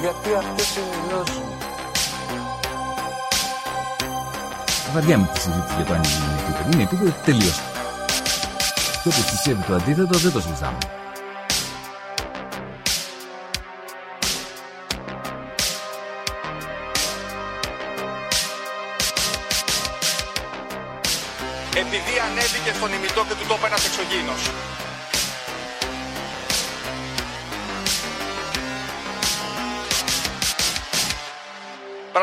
Γιατί αυτές είναι οι γνώσεις μου. Βαριά με τη συζήτηση για το αν είναι επίπεδο. Είναι επίπεδο τελείω. Και όπως πιστεύει το αντίθετο, δεν το συζητάμε. επειδή ανέβηκε στον ημιτό και του τόπου ένας εξωγήινος.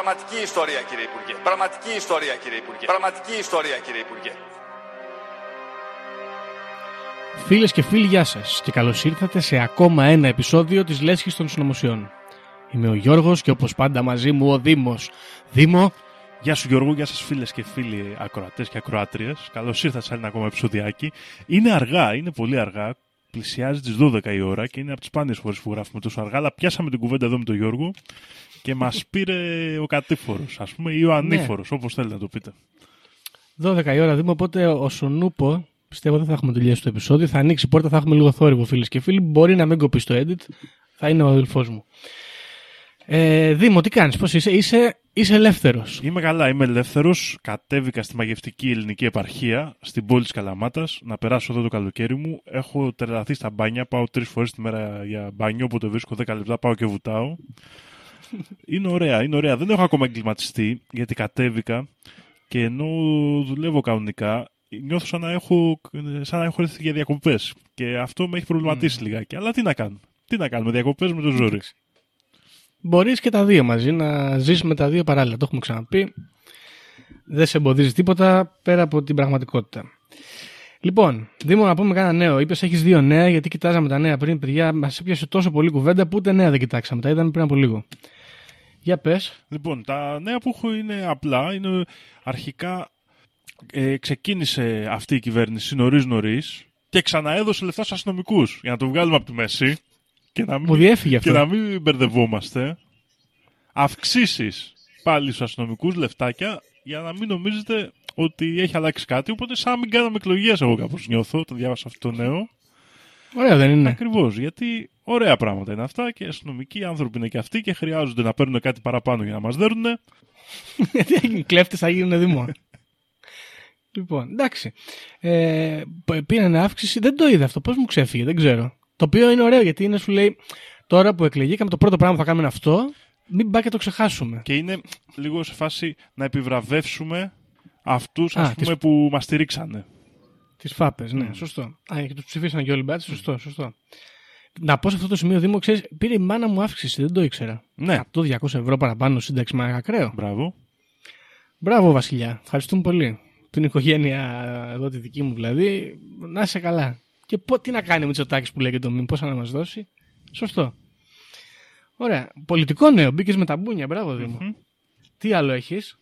Πραγματική ιστορία κύριε Υπουργέ. Πραγματική ιστορία κύριε Υπουργέ. Πραγματική ιστορία κύριε Υπουργέ. Φίλες και φίλοι, γεια σας και καλώς ήρθατε σε ακόμα ένα επεισόδιο της Λέσχης των Συνωμοσιών. Είμαι ο Γιώργος και όπως πάντα μαζί μου ο Δήμος. Δήμο, Γεια σου Γιώργο, γεια σας φίλες και φίλοι ακροατές και ακροάτριες. Καλώς ήρθατε σε ένα ακόμα επεισοδιάκι. Είναι αργά, είναι πολύ αργά. Πλησιάζει τις 12 η ώρα και είναι από τις σπάνιες φορές που γράφουμε τόσο αργά. Αλλά πιάσαμε την κουβέντα εδώ με τον Γιώργο και μας πήρε ο κατήφορος, ας πούμε, ή ο ανήφορος, όπως θέλετε να το πείτε. 12 η ώρα Δήμο, οπότε ο Σονούπο, πιστεύω δεν θα έχουμε τελειώσει το επεισόδιο, θα ανοίξει η πόρτα, θα έχουμε λίγο θόρυβο φίλες και φίλοι. Μπορεί να μην κοπεί το edit, θα είναι ο αδελφός μου. Ε, Δήμο, τι κάνεις, πώς είσαι, είσαι, είσαι ελεύθερος; Είμαι καλά, είμαι ελεύθερος. Κατέβηκα στη μαγευτική ελληνική επαρχία, στην πόλη της Καλαμάτας, να περάσω εδώ το καλοκαίρι μου. Έχω τρελαθεί στα μπάνια, πάω τρεις φορές τη μέρα για μπάνιο, όποτε βρίσκω 10 λεπτά, πάω και βουτάω. Είναι ωραία, είναι ωραία. Δεν έχω ακόμα εγκληματιστεί, γιατί κατέβηκα και ενώ δουλεύω κανονικά, νιώθω σαν να έχω, σαν να έχω έρθει για διακοπές. Και αυτό με έχει προβληματίσει λιγάκι. Αλλά τι να κάνω. Τι να κάνουμε, διακοπές με το ζόρι. Μπορείς και τα δύο μαζί, να ζεις με τα δύο παράλληλα, το έχουμε ξαναπεί. Δεν σε εμποδίζει τίποτα πέρα από την πραγματικότητα. Λοιπόν, Δήμο, να πούμε κάνα νέο. Είπες έχεις δύο νέα, γιατί κοιτάζαμε τα νέα πριν. Παιδιά, μας έπιασε τόσο πολύ κουβέντα που ούτε νέα δεν κοιτάξαμε. Τα είδαμε πριν από λίγο. Για πες. Λοιπόν, τα νέα που έχω είναι απλά. Είναι αρχικά ε, ξεκίνησε αυτή η κυβέρνηση νωρίς νωρίς και ξαναέδωσε λεφτά στους αστυνομικούς για να το βγάλουμε από τη μέση. Και να μην, Μου διέφυγε αυτό. και να μην μπερδευόμαστε. Αυξήσεις πάλι στους αστυνομικούς λεφτάκια για να μην νομίζετε ότι έχει αλλάξει κάτι. Οπότε, σαν να μην κάναμε εκλογές, εγώ κάπως νιώθω. Το διάβασα αυτό το νέο. Ωραία, δεν είναι. Ακριβώς. Γιατί ωραία πράγματα είναι αυτά και οι αστυνομικοί άνθρωποι είναι και αυτοί και χρειάζονται να παίρνουν κάτι παραπάνω για να μας δέρουν. Γιατί οι κλέφτες θα γίνουν Δήμο. λοιπόν, εντάξει. Ε, πήραν αύξηση, δεν το είδα αυτό. Πώς μου ξέφυγε, δεν ξέρω. Το οποίο είναι ωραίο γιατί είναι, σου λέει, τώρα που εκλεγήκαμε, το πρώτο πράγμα που θα κάνουμε είναι αυτό. Μην πάει και το ξεχάσουμε. Και είναι λίγο σε φάση να επιβραβεύσουμε αυτούς Α, πούμε, τις- που μας στηρίξανε. Τι φάπε, ναι, σωστό. Α, και τους ψηφίσαν και όλοι μπάτες, σωστό, σωστό. Να πω σε αυτό το σημείο, Δήμο, ξέρεις, πήρε η μάνα μου αύξηση, δεν το ήξερα. Ναι, 100-200 ευρώ παραπάνω σύνταξη με ακραίο. μπράβο. Μπράβο, Βασιλιά. Ευχαριστούμε πολύ. Την οικογένεια εδώ, τη δική μου δηλαδή, να είσαι καλά. Και πω, τι να κάνει ο Μητσοτάκης που λέει και το μήνυμα, πόσα να μας δώσει. Σωστό. Ωραία. Πολιτικό νέο, μπήκες με τα μπούνια, μπράβο, Δήμο. Μμμ. Τι άλλο έχεις;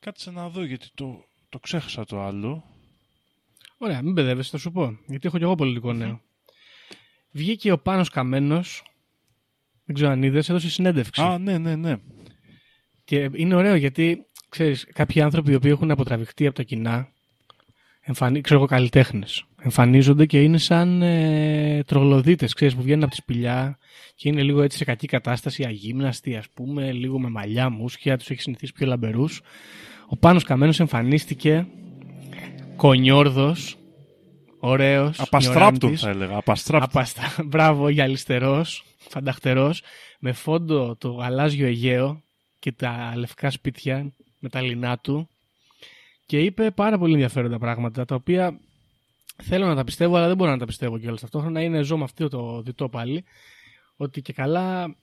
Κάτσε να δω γιατί το, το ξέχασα το άλλο. Ωραία, μην μπεδεύεσαι, θα σου πω. Γιατί έχω κι εγώ πολιτικό νέο. Βγήκε ο Πάνος Καμένος, δεν ξέρω αν είδες, έδωσε συνέντευξη. Α, ναι, ναι, ναι. Και είναι ωραίο γιατί, ξέρεις, κάποιοι άνθρωποι οι οποίοι έχουν αποτραβηχτεί από τα κοινά, εμφανί... ξέρω εγώ καλλιτέχνες, εμφανίζονται και είναι σαν ε, τρογλωδίτες, ξέρεις, που βγαίνουν από τη σπηλιά και είναι λίγο έτσι σε κακή κατάσταση, αγύμναστοι ας πούμε, λίγο με μαλλιά, μουσια, τους έχει συνηθίσει πιο λαμπερούς. Ο Πάνος Καμένος εμφανίστηκε κονιόρδος, ωραίος, Απαστράπτον νιωράντης. θα έλεγα. Απαστράπτον. Απαστα... Μπράβο, γυαλιστερός, φανταχτερός, με φόντο το γαλάζιο Αιγαίο και τα λευκά σπίτια με τα λινά του και είπε πάρα πολύ ενδιαφέροντα πράγματα τα οποία θέλω να τα πιστεύω αλλά δεν μπορώ να τα πιστεύω κιόλας ταυτόχρονα είναι ζω με αυτό το διτό πάλι ότι και καλά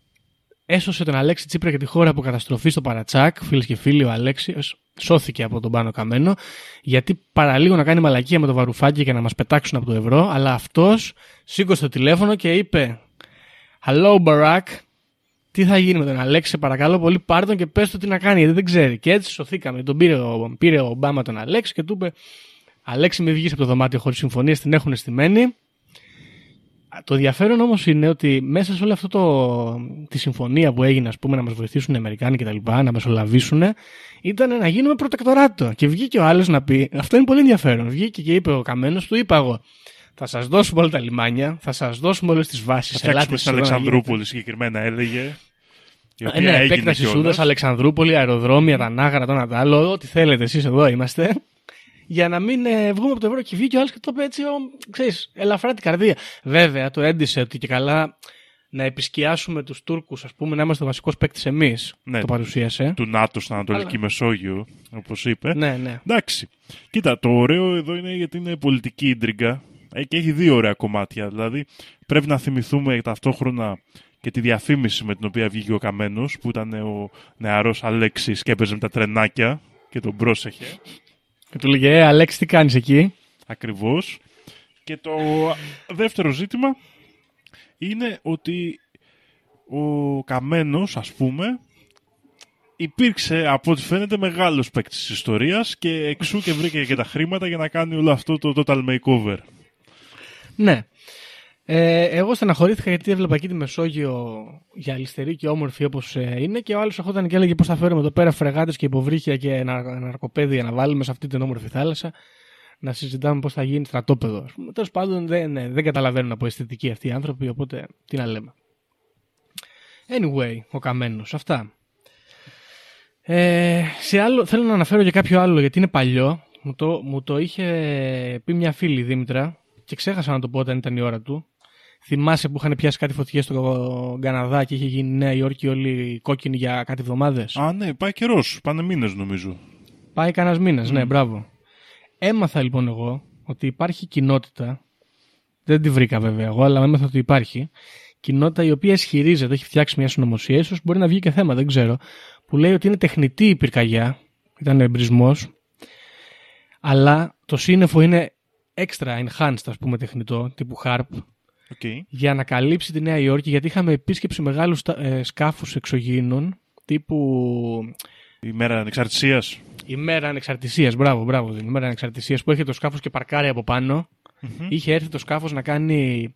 έσωσε τον Αλέξη Τσίπρα και τη χώρα από καταστροφή στο Παρατσάκ φίλες και φίλοι ο Αλέξης σώθηκε από τον πάνω καμένο γιατί παραλίγο να κάνει μαλακία με το βαρουφάκι και να μας πετάξουν από το ευρώ αλλά αυτός σήκωσε το τηλέφωνο και είπε Hello, Barack. Τι θα γίνει με τον Αλέξη, σε παρακαλώ πολύ, πάρ τον και πες του τι να κάνει, γιατί δεν ξέρει. Και έτσι σωθήκαμε. Τον πήρε ο, πήρε ο Ομπάμα τον Αλέξη και του είπε: Αλέξη, με βγεις από το δωμάτιο χωρίς συμφωνία, την έχουν στημένη. Το ενδιαφέρον όμως είναι ότι μέσα σε όλη αυτό το, τη συμφωνία που έγινε, ας πούμε, να μας βοηθήσουν οι Αμερικάνοι και τα λοιπά, να μεσολαβήσουν, ήταν να γίνουμε προτεκτοράτο. Και βγήκε ο άλλος να πει: Αυτό είναι πολύ ενδιαφέρον. Βγήκε και είπε ο Καμένος, του είπα εγώ: Θα σας δώσουμε όλα τα λιμάνια, θα σας δώσουμε όλες τις βάσεις. Θα φτιάξουμε στην Αλεξανδρούπολη συγκεκριμένα έλεγε. Η οποία ναι, έγινε επέκταση κιόλας. Σούδας, Αλεξανδρούπολη, αεροδρόμια, τα Νάγαρα, το ένα άλλο, ό,τι θέλετε εσείς εδώ είμαστε. Για να μην ε, βγούμε από το ευρώ και βγήκε ο άλλος και το είπε έτσι, ο, ξέρεις, ελαφρά την καρδία. Βέβαια, το έντυσε ότι και καλά να επισκιάσουμε τους Τούρκους, ας πούμε, να είμαστε ο βασικός παίκτης εμείς. Ναι. Το παρουσίασε. του ΝΑΤΟ στην Ανατολική Μεσόγειο, όπως είπε. Ναι, ναι. Εντάξει. Κοίτα, το ωραίο εδώ είναι γιατί είναι πολιτική ίντριγκα ε, και έχει δύο ωραία κομμάτια. Δηλαδή, πρέπει να θυμηθούμε ταυτόχρονα και τη διαφήμιση με την οποία βγήκε ο Καμένος, που ήταν ο νεαρός Αλέξης και έπαιζε με τα τρενάκια και τον πρόσεχε. Και του λέγε, ε, Αλέξη, τι κάνεις εκεί; Ακριβώς. Και το δεύτερο ζήτημα είναι ότι ο Καμένος, ας πούμε, υπήρξε από ό,τι φαίνεται μεγάλος παίκτης της ιστορίας και εξού και βρήκε και τα χρήματα για να κάνει όλο αυτό το total makeover. Ναι. Ε, εγώ στεναχωρήθηκα γιατί έβλεπα εκεί τη Μεσόγειο γυαλιστερή και όμορφη όπως είναι και ο άλλος ερχόταν και έλεγε πώς θα φέρουμε εδώ πέρα φρεγάτες και υποβρύχια και ναρ- ναρκοπαίδια να βάλουμε σε αυτή την όμορφη θάλασσα να συζητάμε πώς θα γίνει στρατόπεδο. Τέλος πάντων δεν, ναι, δεν καταλαβαίνουν από αισθητική αυτοί οι άνθρωποι, οπότε τι να λέμε. Anyway, ο καμένος. Αυτά. Ε, σε άλλο, θέλω να αναφέρω και κάποιο άλλο γιατί είναι παλιό. Μου το, μου το είχε πει μια φίλη η Δήμητρα και ξέχασα να το πω όταν ήταν η ώρα του. Θυμάσαι που είχαν πιάσει κάτι φωτιές στο Καναδά και είχε γίνει η Νέα Υόρκη όλοι κόκκινοι για κάτι εβδομάδες; Α, ναι, πάει καιρός. Πάνε μήνες νομίζω. Πάει κανένας μήνα, ναι, μπράβο. Έμαθα λοιπόν εγώ ότι υπάρχει κοινότητα. Δεν τη βρήκα βέβαια εγώ, αλλά έμαθα ότι υπάρχει. Κοινότητα η οποία ισχυρίζεται, έχει φτιάξει μια συνωμοσία, ίσως μπορεί να βγει και θέμα, δεν ξέρω. Που λέει ότι είναι τεχνητή η πυρκαγιά. Ήταν εμπρισμός. Αλλά το σύννεφο είναι extra enhanced, ας πούμε, τεχνητό, τύπου HARP, Okay. για να καλύψει τη Νέα Υόρκη, γιατί είχαμε επίσκεψη μεγάλου ε, σκάφους εξωγήινων, τύπου Η μέρα ανεξαρτησίας. η μέρα ανεξαρτησίας. Μπράβο, μπράβο. Η μέρα ανεξαρτησίας που έχει το σκάφος και παρκάρει από πάνω. Είχε έρθει το σκάφος να κάνει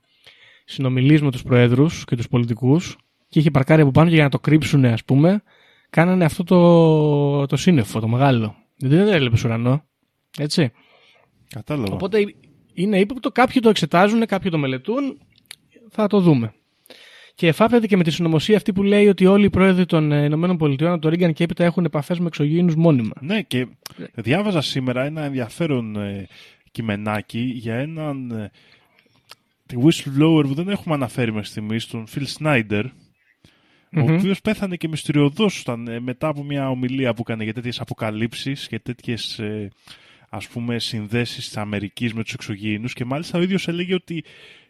συνομιλίες με τους προέδρους και τους πολιτικούς και είχε παρκάρει από πάνω και για να το κρύψουν, ας πούμε, κάνανε αυτό το, το σύννεφο, το μεγάλο. Γιατί δεν έβλεπες ουρανό. Έτσι. Κατάλαβα. Οπότε είναι ύποπτο, κάποιοι το εξετάζουν, κάποιοι το μελετούν, θα το δούμε. Και εφάπτεται και με τη συνωμοσία αυτή που λέει ότι όλοι οι πρόεδροι των ε, Ηνωμένων Πολιτειών από το Ρίγκαν και έπειτα έχουν επαφές με εξωγήινους μόνιμα. Ναι, και διάβαζα σήμερα ένα ενδιαφέρον ε, κειμενάκι για έναν ε, τη whistleblower που δεν έχουμε αναφέρει μέχρι στιγμής, τον Phil Snyder, ο Μμμ. οποίος πέθανε και μυστηριωδώς όταν, ε, μετά από μια ομιλία που έκανε για τέτοιες αποκαλύψεις και τέτοιες ας πούμε συνδέσεις της Αμερικής με τους εξωγήινους και μάλιστα ο ίδιος έλεγε ότι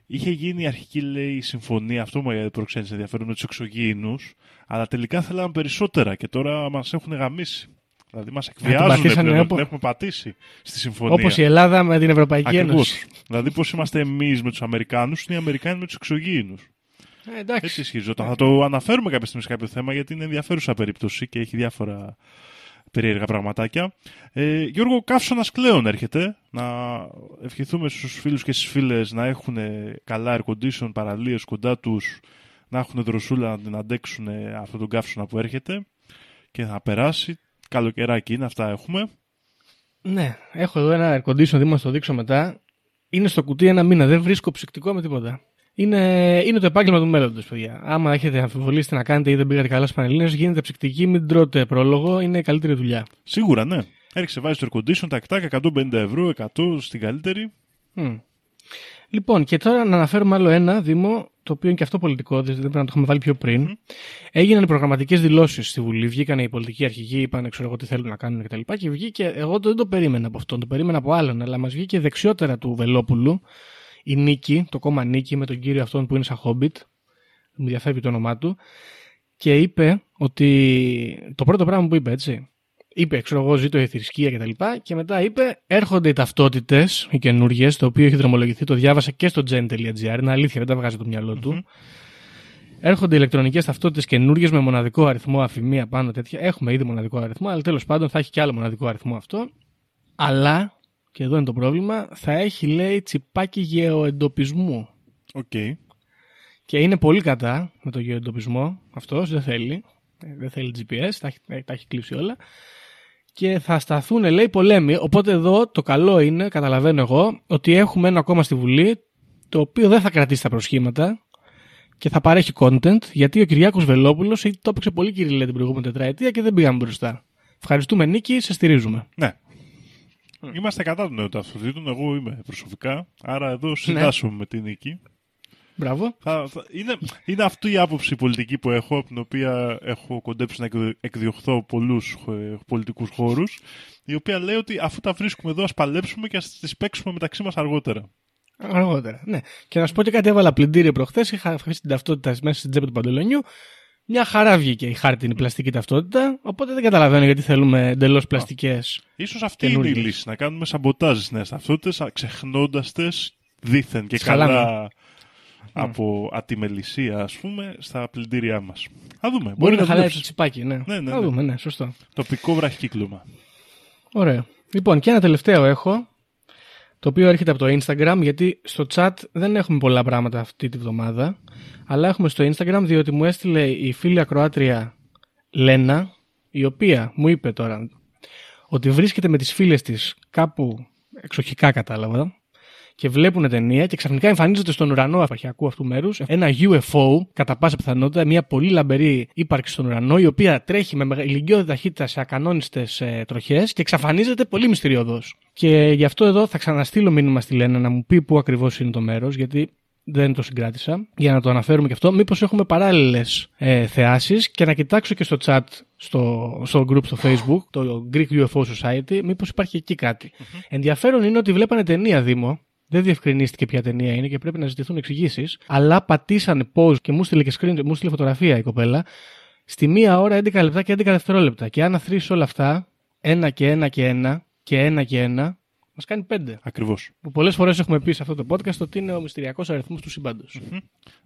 είχε γίνει η αρχική λέει συμφωνία, αυτό μου προξένησε ενδιαφέρον με τους εξωγήινους αλλά τελικά θέλαμε περισσότερα και τώρα μας έχουν γαμίσει. Δηλαδή μας εκβιάζουν πατήσανε πλέον, όπω- την έχουμε πατήσει στη συμφωνία. Όπως η Ελλάδα με την Ευρωπαϊκή Ακριβώς. Ένωση. Δηλαδή πώς είμαστε εμείς με τους Αμερικάνους είναι οι Αμερικάνοι με τους εξωγήινους. Ε, εντάξει. Έτσι ισχυζόταν. Θα το αναφέρουμε κάποια στιγμή σε κάποιο θέμα γιατί είναι ενδιαφέρουσα περίπτωση και έχει διάφορα περίεργα πραγματάκια. Ε, Γιώργο, καύσωνας κλέον έρχεται. Να ευχηθούμε στους φίλους και στις φίλες να έχουν καλά air condition, παραλίες κοντά τους, να έχουν δροσούλα να την αντέξουν αυτόν τον καύσωνα που έρχεται και να περάσει. Καλοκαιράκι είναι, αυτά έχουμε. Ναι, έχω εδώ ένα air condition, δήμο να το δείξω μετά. Είναι στο κουτί ένα μήνα, δεν βρίσκω ψυκτικό με τίποτα. Είναι, είναι το επάγγελμα του μέλλοντος, παιδιά. Άμα έχετε αμφιβολήσει τι να κάνετε ή δεν πήγατε καλά στι Πανελλήνιες, γίνετε ψυκτικοί, μην τρώτε πρόλογο, είναι η καλύτερη δουλειά. Σίγουρα, ναι. Έρχεσαι, βάζεις το air condition, τακτάκια 150 ευρώ, 100 στην καλύτερη. Μμ. Λοιπόν, και τώρα να αναφέρουμε άλλο ένα Δήμο, το οποίο είναι και αυτό πολιτικό, δηλαδή δεν πρέπει να το έχουμε βάλει πιο πριν. Έγιναν προγραμματικές δηλώσεις στη Βουλή. Βγήκαν οι πολιτικοί αρχηγοί, είπαν ξέρω εγώ τι θέλουν να κάνουν κτλ. Και, και βγήκε, εγώ το, δεν το περίμενα από αυτόν, το περίμενα από άλλον, αλλά μας βγήκε δεξιότερα του Βελόπουλου η Νίκη, το κόμμα Νίκη, με τον κύριο αυτόν που είναι σαν Χόμπιτ. Μου διαφεύγει το όνομά του. Και είπε ότι. Το πρώτο πράγμα που είπε, έτσι. Είπε, ξέρω εγώ, ζήτω η θρησκεία κτλ. Και, και μετά είπε, έρχονται οι ταυτότητες, οι καινούργιες, το οποίο έχει δρομολογηθεί, το διάβασα και στο gen.gr. Είναι αλήθεια, δεν τα βγάζει από το μυαλό του. Έρχονται ηλεκτρονικές ταυτότητες καινούριες με μοναδικό αριθμό ΑΦΜ ή ΑΦΜ πάνω τέτοια. Έχουμε ήδη μοναδικό αριθμό, αλλά τέλος πάντων θα έχει και άλλο μοναδικό αριθμό αυτό. Αλλά, και εδώ είναι το πρόβλημα, θα έχει λέει τσιπάκι γεωεντοπισμού. Οκ. Και είναι πολύ κατά με το γεωεντοπισμό. Αυτός δεν θέλει. Ε, Δεν θέλει GPS, τα έχει, τα έχει κλείσει όλα. Και θα σταθούν, λέει, πολέμοι. Οπότε εδώ το καλό είναι, καταλαβαίνω εγώ, ότι έχουμε ένα ακόμα στη Βουλή το οποίο δεν θα κρατήσει τα προσχήματα και θα παρέχει content γιατί ο Κυριάκος Βελόπουλος το έπαιξε πολύ κυριλέ την προηγούμενη τετραετία και δεν πήγαμε μπροστά. Ευχαριστούμε Νίκη, σε στηρίζουμε. Ναι. Είμαστε κατά των νεοταυτοτήτων, εγώ είμαι προσωπικά. Άρα εδώ συντάσσομαι με την νίκη. Μπράβο. Θα, θα- είναι, είναι αυτή η άποψη πολιτική που έχω, από την οποία έχω κοντέψει να εκδο- εκδιωχθώ πολλούς πολιτικούς χώρους, η οποία λέει ότι αφού τα βρίσκουμε εδώ, ας παλέψουμε και ας τις παίξουμε μεταξύ μας αργότερα. Αργότερα. Ναι. Και να σου πω και κάτι, έβαλα πλυντήριο προχθές. Είχα αφήσει την ταυτότητα μέσα στην τσέπη του παντελονιού. Μια χαρά βγήκε η χάρτινη πλαστική ταυτότητα. Οπότε δεν καταλαβαίνω γιατί θέλουμε εντελώς πλαστικές. Ίσως αυτή είναι η Καινούργιες. λύση, να κάνουμε σαμποτάζ στι νέες ταυτότητες, ξεχνώντας τες δίθεν και Σχαλάμε. καλά από ατιμελησία, ας πούμε, στα πλυντήριά μας. Θα δούμε. Μπορεί να να χαλάει το δουλέψει. τσιπάκι, ναι. Ναι, ναι, Θα ναι. δούμε, ναι, σωστό. Τοπικό βραχικύκλωμα. Ωραία. Λοιπόν, και ένα τελευταίο έχω, το οποίο έρχεται από το Instagram, γιατί στο chat δεν έχουμε πολλά πράγματα αυτή τη βδομάδα, αλλά έχουμε στο Instagram, διότι μου έστειλε η φίλη ακροάτρια Λένα, η οποία μου είπε τώρα ότι βρίσκεται με τις φίλες της κάπου εξοχικά κατάλαβα και βλέπουν ταινία και ξαφνικά εμφανίζεται στον ουρανό απαρχιακού αυτού μέρους ένα UFO, κατά πάσα πιθανότητα, μια πολύ λαμπερή ύπαρξη στον ουρανό, η οποία τρέχει με μεγα- ηλικιώδη ταχύτητα σε ακανόνιστες ε, τροχές και εξαφανίζεται πολύ μυστηριωδώ. Και γι' αυτό εδώ θα ξαναστείλω μήνυμα στη Λένα να μου πει πού ακριβώς είναι το μέρος, γιατί δεν το συγκράτησα, για να το αναφέρουμε και αυτό. Μήπως έχουμε παράλληλες ε, θεάσεις και να κοιτάξω και στο chat, στο, στο group στο Facebook, το Greek UFO Society, μήπως υπάρχει εκεί κάτι. Ενδιαφέρον είναι ότι βλέπανε ταινία Δήμο. Δεν διευκρινίστηκε ποια ταινία είναι και πρέπει να ζητηθούν εξηγήσεις. Αλλά πατήσανε pause και μου στείλε και screen, μου στείλε φωτογραφία η κοπέλα. Στη μία ώρα 11 λεπτά και 11 δευτερόλεπτα. Και αν αθροίσεις όλα αυτά, ένα και ένα και ένα και ένα και ένα, μας κάνει πέντε. Ακριβώς. Που πολλές φορές έχουμε πει σε αυτό το podcast ότι είναι ο μυστηριακός αριθμός του σύμπαντο.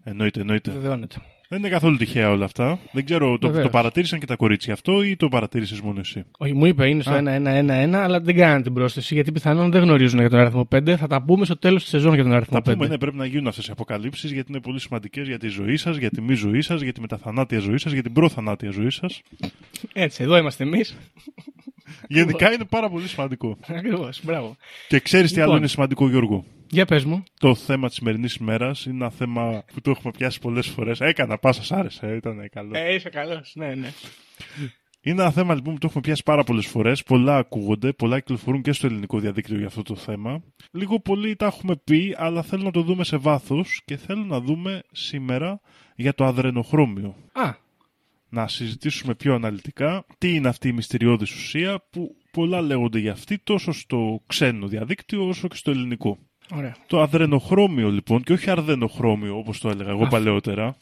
Εννοείται, εννοείται. Βεβαιώνεται. Δεν είναι καθόλου τυχαία όλα αυτά. Δεν ξέρω, το, Βεβαίως. το παρατήρησαν και τα κορίτσια αυτό ή το παρατήρησες μόνο εσύ; Όχι, μου είπε είναι στο Α. 1-1-1-1, αλλά δεν κάνανε την πρόσθεση γιατί πιθανόν δεν γνωρίζουν για τον αριθμό 5. Θα τα πούμε στο τέλος της σεζόν για τον αριθμό Να 5. πούμε, ναι, πρέπει να γίνουν αυτές οι αποκαλύψεις γιατί είναι πολύ σημαντικές για τη ζωή σας, για τη μη ζωή σας, για τη μεταθανάτια ζωή σας, για την προθανάτια ζωή σας. Έτσι, εδώ είμαστε εμείς. Γενικά είναι πάρα πολύ σημαντικό. Ακριβώς, μπράβο. Και ξέρεις τι άλλο Λοιπόν. είναι σημαντικό, Γιώργο; Για πες μου. Το θέμα της σημερινής ημέρας είναι ένα θέμα που το έχουμε πιάσει πολλές φορές. Έκανα, πάσα, σ' άρεσε, ε, ήταν καλό. Ε, είσαι καλός. Ναι, ναι. Είναι ένα θέμα λοιπόν που το έχουμε πιάσει πάρα πολλές φορές. Πολλά ακούγονται, πολλά κυκλοφορούν και στο ελληνικό διαδίκτυο για αυτό το θέμα. Λίγο πολύ τα έχουμε πει, αλλά θέλω να το δούμε σε βάθος και θέλω να δούμε σήμερα για το αδρενοχρώμιο. Α, Να συζητήσουμε πιο αναλυτικά τι είναι αυτή η μυστηριώδης ουσία που πολλά λέγονται για αυτή τόσο στο ξένο διαδίκτυο όσο και στο ελληνικό. ωραία. Το αδρενοχρώμιο λοιπόν και όχι αρδενοχρώμιο όπως το έλεγα εγώ Α. παλαιότερα.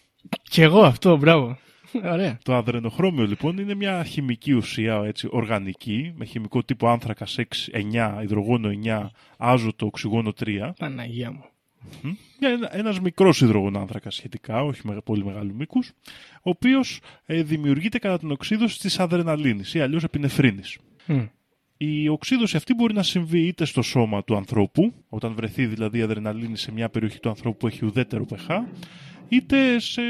Κι εγώ αυτό, μπράβο. Ωραία. Το αδρενοχρώμιο λοιπόν είναι μια χημική ουσία έτσι, οργανική με χημικό τύπο άνθρακα 6, 9, υδρογόνο 9, άζωτο, οξυγόνο 3. Παναγία μου. Μια- ένα- ένας μικρός υδρογονάνθρακας σχετικά, όχι με, πολύ μεγάλου μήκους, ο οποίος ε, δημιουργείται κατά την οξύδωση της αδρεναλίνης ή αλλιώς επινεφρίνης. Μμ. Η οξύδωση αυτή μπορεί να συμβεί είτε στο σώμα του ανθρώπου, όταν βρεθεί δηλαδή η αδρεναλίνη σε μια περιοχή του ανθρώπου που έχει ουδέτερο pH, είτε σε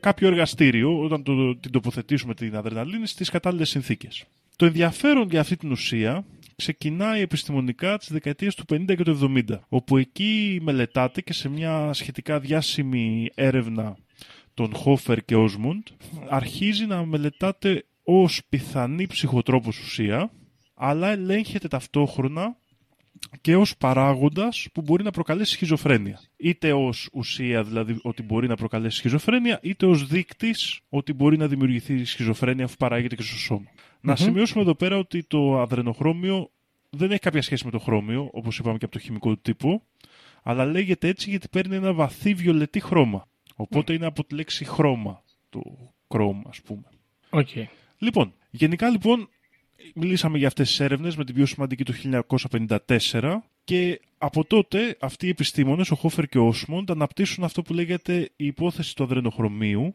κάποιο εργαστήριο, όταν το, την τοποθετήσουμε την αδρεναλίνη στις κατάλληλες συνθήκες. Το ενδιαφέρον για αυτή την ουσία ξεκινάει επιστημονικά τις δεκαετίες του 50 και του 70, όπου εκεί μελετάται και σε μια σχετικά διάσημη έρευνα των Χόφερ και Όσμουντ, αρχίζει να μελετάται ως πιθανή ψυχοτρόπος ουσία, αλλά ελέγχεται ταυτόχρονα και ως παράγοντας που μπορεί να προκαλέσει σχιζοφρένεια. Είτε ως ουσία δηλαδή ότι μπορεί να προκαλέσει σχιζοφρένεια, είτε ως δείκτης ότι μπορεί να δημιουργηθεί σχιζοφρένεια αφού παράγεται και στο σώμα. Να σημειώσουμε εδώ πέρα ότι το αδρενοχρώμιο δεν έχει κάποια σχέση με το χρώμιο, όπως είπαμε και από το χημικό του τύπο, αλλά λέγεται έτσι γιατί παίρνει ένα βαθύ βιολετή χρώμα. Οπότε είναι από τη λέξη χρώμα, το chrome ας πούμε. Οκ. Λοιπόν, γενικά λοιπόν μιλήσαμε για αυτές τις έρευνες με την πιο σημαντική το 1954 Και από τότε αυτοί οι επιστήμονες, ο Χόφερ και ο Όσμοντ, αναπτύσσουν αυτό που λέγεται η υπόθεση του αδρενοχρωμίου,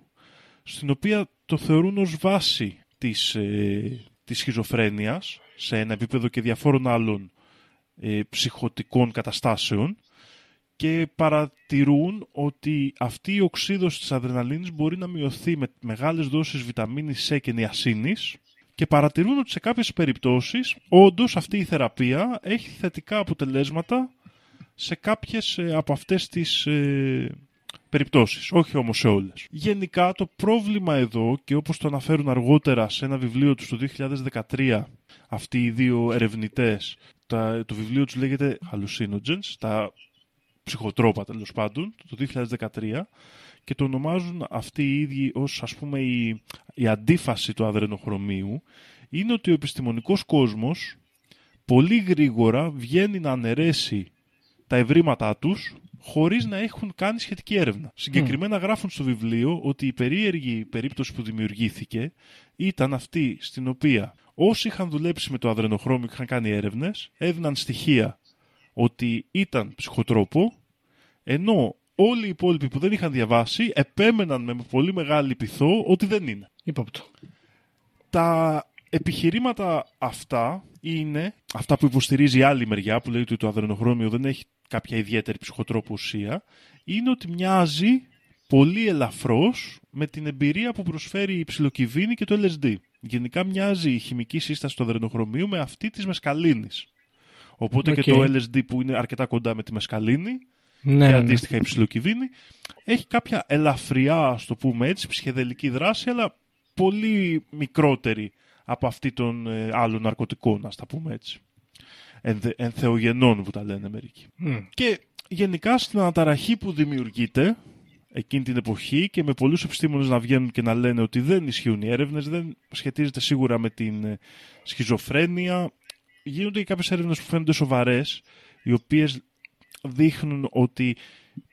στην οποία το θεωρούν ως βάση της, ε, της σχιζοφρένειας, σε ένα επίπεδο και διαφόρων άλλων ε, ψυχοτικών καταστάσεων, και παρατηρούν ότι αυτή η οξύδωση της αδρεναλίνης μπορεί να μειωθεί με μεγάλες δόσεις βιταμίνης C και νιασίνης και παρατηρούν ότι σε κάποιες περιπτώσεις όντως αυτή η θεραπεία έχει θετικά αποτελέσματα σε κάποιες ε, από αυτές τις ε, περιπτώσεις, όχι όμως σε όλες. Γενικά το πρόβλημα εδώ και όπως το αναφέρουν αργότερα σε ένα βιβλίο τους το 2013 αυτοί οι δύο ερευνητές, τα, το βιβλίο τους λέγεται Hallucinogens, τα ψυχοτρόπα τέλος πάντων, το 2013 και το ονομάζουν αυτοί οι ίδιοι ως ας πούμε η, η αντίφαση του αδρενοχρωμίου είναι ότι ο επιστημονικός κόσμος πολύ γρήγορα βγαίνει να αναιρέσει τα ευρήματά τους χωρίς να έχουν κάνει σχετική έρευνα. Συγκεκριμένα γράφουν στο βιβλίο ότι η περίεργη περίπτωση που δημιουργήθηκε ήταν αυτή στην οποία όσοι είχαν δουλέψει με το αδρενοχρώμιο και είχαν κάνει έρευνες έδιναν στοιχεία ότι ήταν ψυχοτρόπο, ενώ όλοι οι υπόλοιποι που δεν είχαν διαβάσει επέμεναν με πολύ μεγάλη πειθό ότι δεν είναι. Υπόπτω. Τα επιχειρήματα αυτά είναι αυτά που υποστηρίζει η άλλη μεριά που λέει ότι το αδρενοχρώμιο δεν έχει κάποια ιδιαίτερη ψυχοτρόπο ουσία είναι ότι μοιάζει πολύ ελαφρώς με την εμπειρία που προσφέρει η ψιλοκυβίνη και το LSD. Γενικά μοιάζει η χημική σύσταση του αδρενοχρωμίου με αυτή της μεσκαλίνης. Οπότε Οκ. και το LSD που είναι αρκετά κοντά με τη μεσκαλίνη Ναι, και ναι. αντίστοιχα η ψιλοκυβίνη έχει κάποια ελαφριά, ας το πούμε έτσι, ψυχεδελική δράση, αλλά πολύ μικρότερη από αυτή των ε, άλλων ναρκωτικών, ας τα πούμε έτσι. Ενθε, ενθεογενών που τα λένε μερικοί. Μμ. Και γενικά στην αναταραχή που δημιουργείται εκείνη την εποχή και με πολλούς επιστήμονες να βγαίνουν και να λένε ότι δεν ισχύουν οι έρευνες, δεν σχετίζεται σίγουρα με την ε, σχιζοφρένεια. Γίνονται και κάποιες έρευνες που φαίνονται σοβαρές, οι οποίες δείχνουν ότι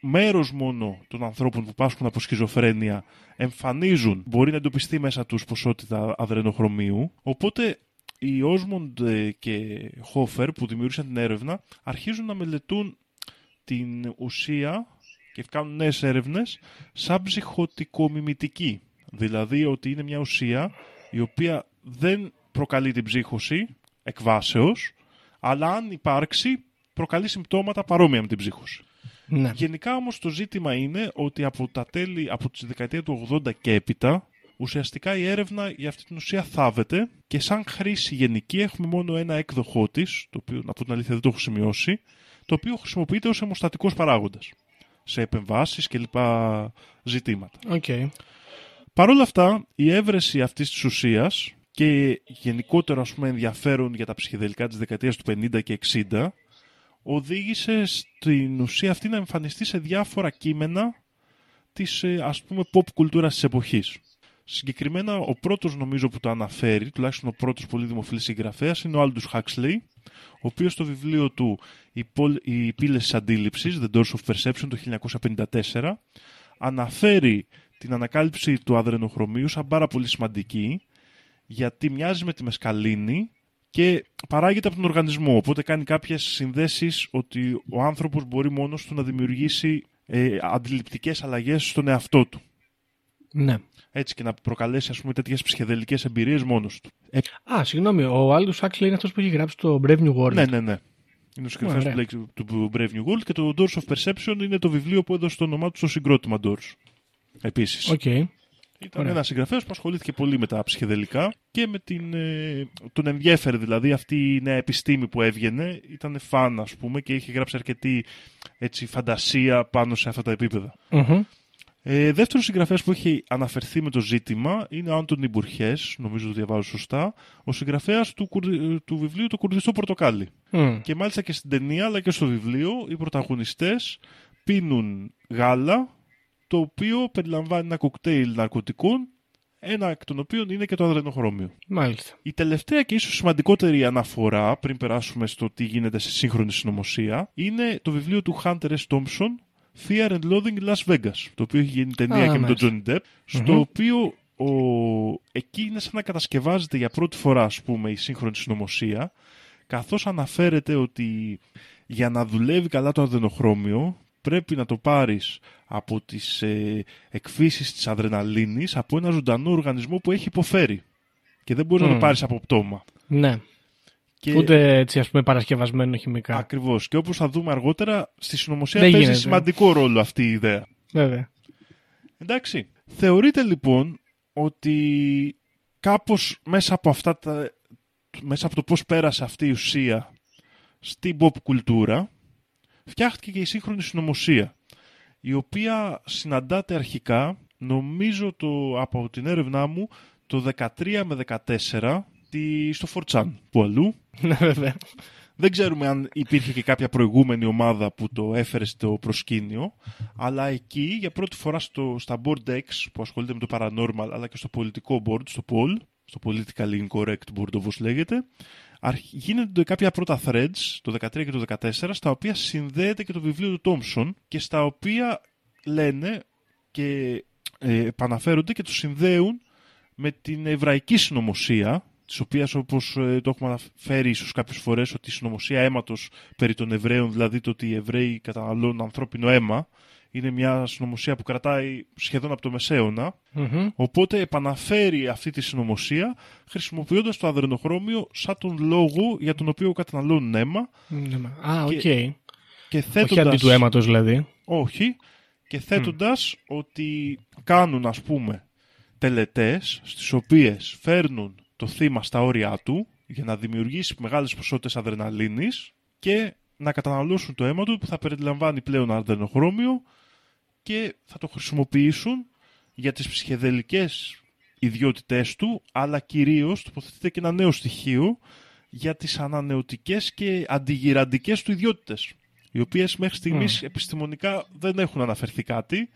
μέρος μόνο των ανθρώπων που πάσχουν από σχιζοφρένεια εμφανίζουν, μπορεί να εντοπιστεί μέσα τους ποσότητα αδρενοχρωμίου. Οπότε οι Όσμοντ ε, και Χόφερ που δημιούργησαν την έρευνα αρχίζουν να μελετούν την ουσία και κάνουν νέες έρευνες σαν ψυχοτικομιμητική. Δηλαδή ότι είναι μια ουσία η οποία δεν προκαλεί την ψύχωση εκβάσεως, αλλά αν υπάρξει προκαλεί συμπτώματα παρόμοια με την ψύχωση. Ναι. Γενικά όμως το ζήτημα είναι ότι από τα τέλη, από τις δεκαετία του 80 και έπειτα, ουσιαστικά η έρευνα για αυτή την ουσία θάβεται και σαν χρήση γενική έχουμε μόνο ένα έκδοχό της, το οποίο να πω την αλήθεια δεν το έχω σημειώσει, το οποίο χρησιμοποιείται ως αιμοστατικός παράγοντας σε επεμβάσεις και λοιπά ζητήματα. ΟΚ. Παρ' όλα αυτά, η εύρεση αυτής της ουσίας και γενικότερο ας πούμε, ενδιαφέρον για τα ψυχεδελικά της δεκαετίας του 50 και 60 οδήγησε στην ουσία αυτή να εμφανιστεί σε διάφορα κείμενα της ε, ας πούμε pop κουλτούρας της εποχής. Συγκεκριμένα ο πρώτος νομίζω που το αναφέρει, τουλάχιστον ο πρώτος πολύ δημοφιλής συγγραφέας, είναι ο Aldous Huxley, ο οποίος στο βιβλίο του «Οι, πόλ- οι πύλες της αντίληψης», The Doors of Perception, το 1954, αναφέρει την ανακάλυψη του αδρενοχρωμίου σαν πάρα πολύ σημαντική, γιατί μοιάζει με τη μεσκαλίνη και παράγεται από τον οργανισμό. Οπότε κάνει κάποιες συνδέσεις ότι ο άνθρωπος μπορεί μόνος του να δημιουργήσει ε, αντιληπτικές αλλαγές στον εαυτό του. Ναι. Έτσι και να προκαλέσει ας πούμε τέτοιες ψυχεδελικές εμπειρίες μόνος του. Ε, Α, συγγνώμη, ο Aldous Huxley είναι αυτός που έχει γράψει το Brave New World. ναι, ναι, ναι. Είναι ο συγγραφέας Ωραία. του, Blake- του Brave New World και το Doors of Perception είναι το βιβλίο που έδωσε το όνομά του στο συγκρότημα Doors. Επίσης. ΟΚ. Ήταν Ωραία. ένας συγγραφέας που ασχολήθηκε πολύ με τα ψυχεδελικά και με την, ε, τον ενδιέφερε δηλαδή αυτή η νέα επιστήμη που έβγαινε. Ήταν φαν, ας πούμε, και είχε γράψει αρκετή έτσι, φαντασία πάνω σε αυτά τα επίπεδα. Μμμ. Ε, Δεύτερος συγγραφέας που έχει αναφερθεί με το ζήτημα είναι ο Άντονι Μπέρτζες, νομίζω το διαβάζω σωστά, ο συγγραφέας του, Κουρδι- του βιβλίου Το Κουρδιστό Πορτοκάλι. Μμ. Και μάλιστα και στην ταινία αλλά και στο βιβλίο οι πρωταγωνιστές πίνουν γάλα το οποίο περιλαμβάνει ένα κοκτέιλ ναρκωτικών ένα εκ των οποίων είναι και το αδρενοχρώμιο. Μάλιστα. Η τελευταία και ίσως σημαντικότερη αναφορά πριν περάσουμε στο τι γίνεται σε σύγχρονη συνωμοσία είναι το βιβλίο του Hunter S. Thompson Fear and Loathing in Las Vegas το οποίο έχει γίνει ταινία Α, και με τον μάλιστα. Johnny Depp στο Μμμ. οποίο ο... εκεί είναι σαν να κατασκευάζεται για πρώτη φορά ας πούμε η σύγχρονη συνωμοσία καθώς αναφέρεται ότι για να δουλεύει καλά το αδενοχρώμιο πρέπει να το πάρεις από τις ε, εκφύσεις της αδρεναλίνης από ένα ζωντανό οργανισμό που έχει υποφέρει. Και δεν μπορείς να το Μμ. πάρεις από πτώμα. Ναι. Και... Ούτε έτσι ας πούμε παρασκευασμένο χημικά. Ακριβώς. Και όπως θα δούμε αργότερα, στη συνωμοσία Δεν παίζει γίνεται. σημαντικό ρόλο αυτή η ιδέα. Βέβαια. Εντάξει. Θεωρείται λοιπόν ότι κάπως μέσα από αυτά τα... μέσα από το πώς πέρασε αυτή η ουσία στην pop κουλτούρα φτιάχτηκε και η σύγχρονη συνωμοσία η οποία συναντάται αρχικά νομίζω το, από την έρευνά μου το 13 με 14 τη- στο Φορτσάν που αλλού Ναι, βέβαια. δεν ξέρουμε αν υπήρχε και κάποια προηγούμενη ομάδα που το έφερε στο προσκήνιο, αλλά εκεί για πρώτη φορά στο, στα board decks που ασχολείται με το paranormal, αλλά και στο πολιτικό board, στο poll, στο politically incorrect board όπως λέγεται, αρχ- γίνονται κάποια πρώτα threads, το 13 και το 14, στα οποία συνδέεται και το βιβλίο του Thompson και στα οποία λένε και ε, επαναφέρονται και το συνδέουν με την εβραϊκή συνωμοσία, της οποίας όπως ε, το έχουμε αναφέρει ίσως κάποιες φορές ότι η συνωμοσία αίματος περί των Εβραίων, δηλαδή το ότι οι Εβραίοι καταναλώνουν ανθρώπινο αίμα, είναι μια συνωμοσία που κρατάει σχεδόν από το Μεσαίωνα. Μμμ. Οπότε επαναφέρει αυτή τη συνωμοσία χρησιμοποιώντας το αδρενοχρώμιο σαν τον λόγο για τον οποίο καταναλώνουν αίμα Ναι, μα- Α, οκ. Και και Όχι θέτοντας... αντί του αίματος δηλαδή. Όχι. Και θέτοντας ότι κάνουν ας πούμε τελετές στις οποίες φέρνουν το θύμα στα όρια του για να δημιουργήσει μεγάλες ποσότητες αδρεναλίνης και να καταναλώσουν το αίμα του που θα περιλαμβάνει πλέον αδρενοχρώμιο και θα το χρησιμοποιήσουν για τις ψυχεδελικές ιδιότητές του αλλά κυρίως τοποθετείται και ένα νέο στοιχείο για τις ανανεωτικές και αντιγυραντικές του ιδιότητες οι οποίες μέχρι στιγμής επιστημονικά δεν έχουν αναφερθεί κάτι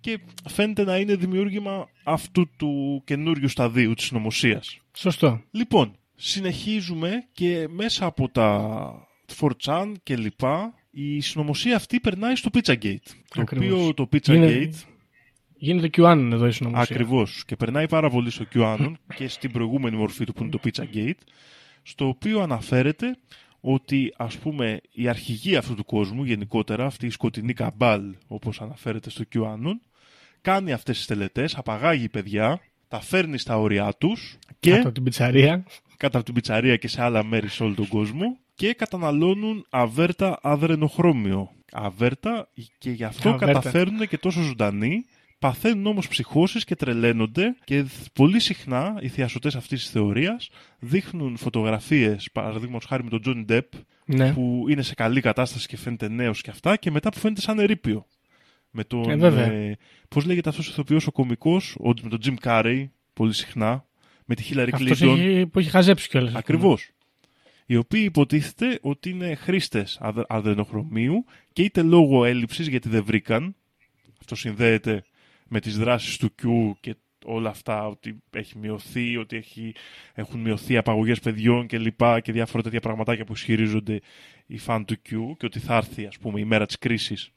και φαίνεται να είναι δημιούργημα αυτού του καινούριου σταδίου της συνωμοσίας. Σωστό. Λοιπόν, συνεχίζουμε και μέσα από τα 4chan και λοιπά η συνωμοσία αυτή περνάει στο Pizzagate. Το Ακριβώς. οποίο το Pizzagate Είναι- Γίνεται QAnon εδώ η συνωμοσία. Ακριβώς. Και περνάει πάρα πολύ στο QAnon και στην προηγούμενη μορφή του που είναι το Pizzagate, στο οποίο αναφέρεται ότι ας πούμε η αρχηγοί αυτού του κόσμου γενικότερα, αυτή η σκοτεινή καμπάλ όπως αναφέρεται στο QAnon, κάνει αυτές τις τελετές, απαγάγει παιδιά, τα φέρνει στα όρια τους και Κάτω από την πιτσαρία. κάτω από την πιτσαρία και σε άλλα μέρη σε όλο τον κόσμο και καταναλώνουν αβέρτα αδρενοχρώμιο. Αβέρτα και γι' αυτό Αβέρτα. καταφέρνουν και τόσο ζωντανοί. Παθαίνουν όμως ψυχώσεις και τρελαίνονται και πολύ συχνά οι θειασωτές αυτής της θεωρίας δείχνουν φωτογραφίες, παραδείγματος χάρη με τον Τζόνι Ντεπ, Ναι. που είναι σε καλή κατάσταση και φαίνεται νέος και αυτά και μετά που φαίνεται σαν ερείπιο. Με τον, Ε, βέβαια. ε, πώς λέγεται αυτός ο ηθοποιός ο κομικός, ο, με τον Jim Carrey, πολύ συχνά, με τη Hillary Αυτός Clinton. έχει, που έχει χαζέψει κιόλας. Ακριβώς. Οι οποίοι υποτίθεται ότι είναι χρήστες αδε- αδρενοχρωμίου και είτε λόγω έλλειψης γιατί δεν βρήκαν, αυτό συνδέεται με τις δράσεις του Q και όλα αυτά, ότι έχει μειωθεί, ότι έχει, έχουν μειωθεί απαγωγές παιδιών και λοιπά και διάφορα τέτοια πραγματάκια που ισχυρίζονται οι φαν του Q και ότι θα έρθει ας πούμε η μέρα της κρίσης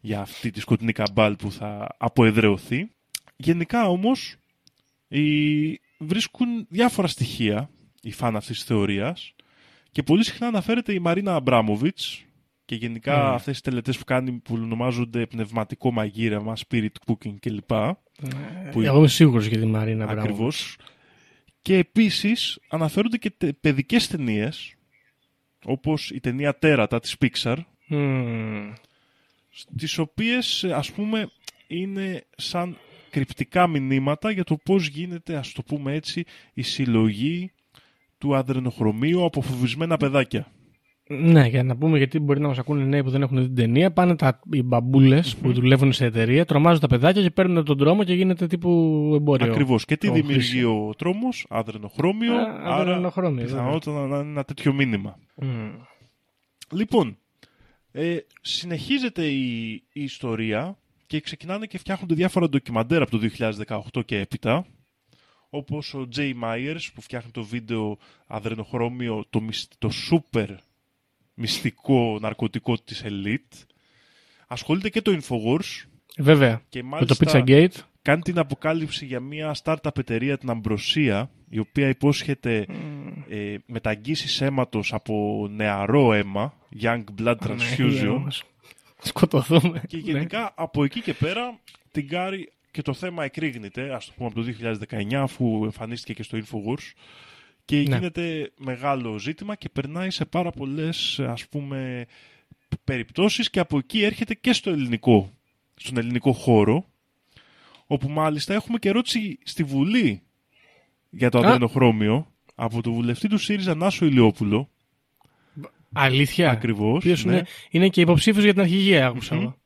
για αυτή τη σκοτεινή καμπάλ που θα αποεδρεωθεί. Γενικά όμως οι... βρίσκουν διάφορα στοιχεία οι φαν αυτής της θεωρίας και πολύ συχνά αναφέρεται η Μαρίνα Αμπράμοβιτς και γενικά Mm. αυτές τις τελετές που κάνει που ονομάζονται πνευματικό μαγείρεμα, spirit cooking κλπ. που- Εγώ είμαι σίγουρος για τη Μαρίνα Μπράβο. Ακριβώς. Και επίσης αναφέρονται και τε- παιδικές ταινίες όπως η ταινία Τέρατα της Pixar Μμμ. τις οποίες ε, ας πούμε είναι σαν κρυπτικά μηνύματα για το πώς γίνεται ας το πούμε έτσι η συλλογή του αδρενοχρωμίου από φοβισμένα παιδάκια. Ναι, για να πούμε γιατί μπορεί να μας ακούνε νέοι που δεν έχουν δει την ταινία. Πάνε τα, οι μπαμπούλες που δουλεύουν σε εταιρεία, τρομάζουν τα παιδάκια και παίρνουν τον τρόμο και γίνεται τύπου εμπόριο. Ακριβώς. Και τι το δημιουργεί χρήσιμο. ο τρόμος, αδρενοχρώμιο, Α, άρα αδρενοχρώμιο, πιθανότητα να είναι ένα τέτοιο μήνυμα. Μμ. Λοιπόν, ε, συνεχίζεται η, η ιστορία και ξεκινάνε και φτιάχνονται διάφορα ντοκιμαντέρ από το 2018 και έπειτα όπως ο Jay Myers που φτιάχνει το βίντεο αδρενοχρώμιο το, μυσ- το super μυστικό ναρκωτικό της Elite ασχολείται και το Infowars Βέβαια. και Με το μάλιστα Pizzagate. κάνει την αποκάλυψη για μια startup εταιρεία την Αμπροσία η οποία υπόσχεται ε, μεταγγίσεις αίματος από νεαρό αίμα, young blood Ναι, transfusion, όμως. Σκοτωθούμε. και Ναι. γενικά από εκεί και πέρα την Κάρι και το θέμα εκρήγνεται, ας το πούμε από το 2019, αφού εμφανίστηκε και στο Infowars, και Ναι. γίνεται μεγάλο ζήτημα και περνάει σε πάρα πολλές, ας πούμε, περιπτώσεις και από εκεί έρχεται και στο ελληνικό, στον ελληνικό χώρο, όπου μάλιστα έχουμε και ερώτηση στη Βουλή για το Α. αδρενοχρώμιο από το βουλευτή του ΣΥΡΙΖΑ Νάσο Ηλιόπουλο, Αλήθεια. ακριβώς, Οποίος ναι, είναι, είναι και υποψήφιος για την αρχηγία, άκουσα. Μμμ. εγώ.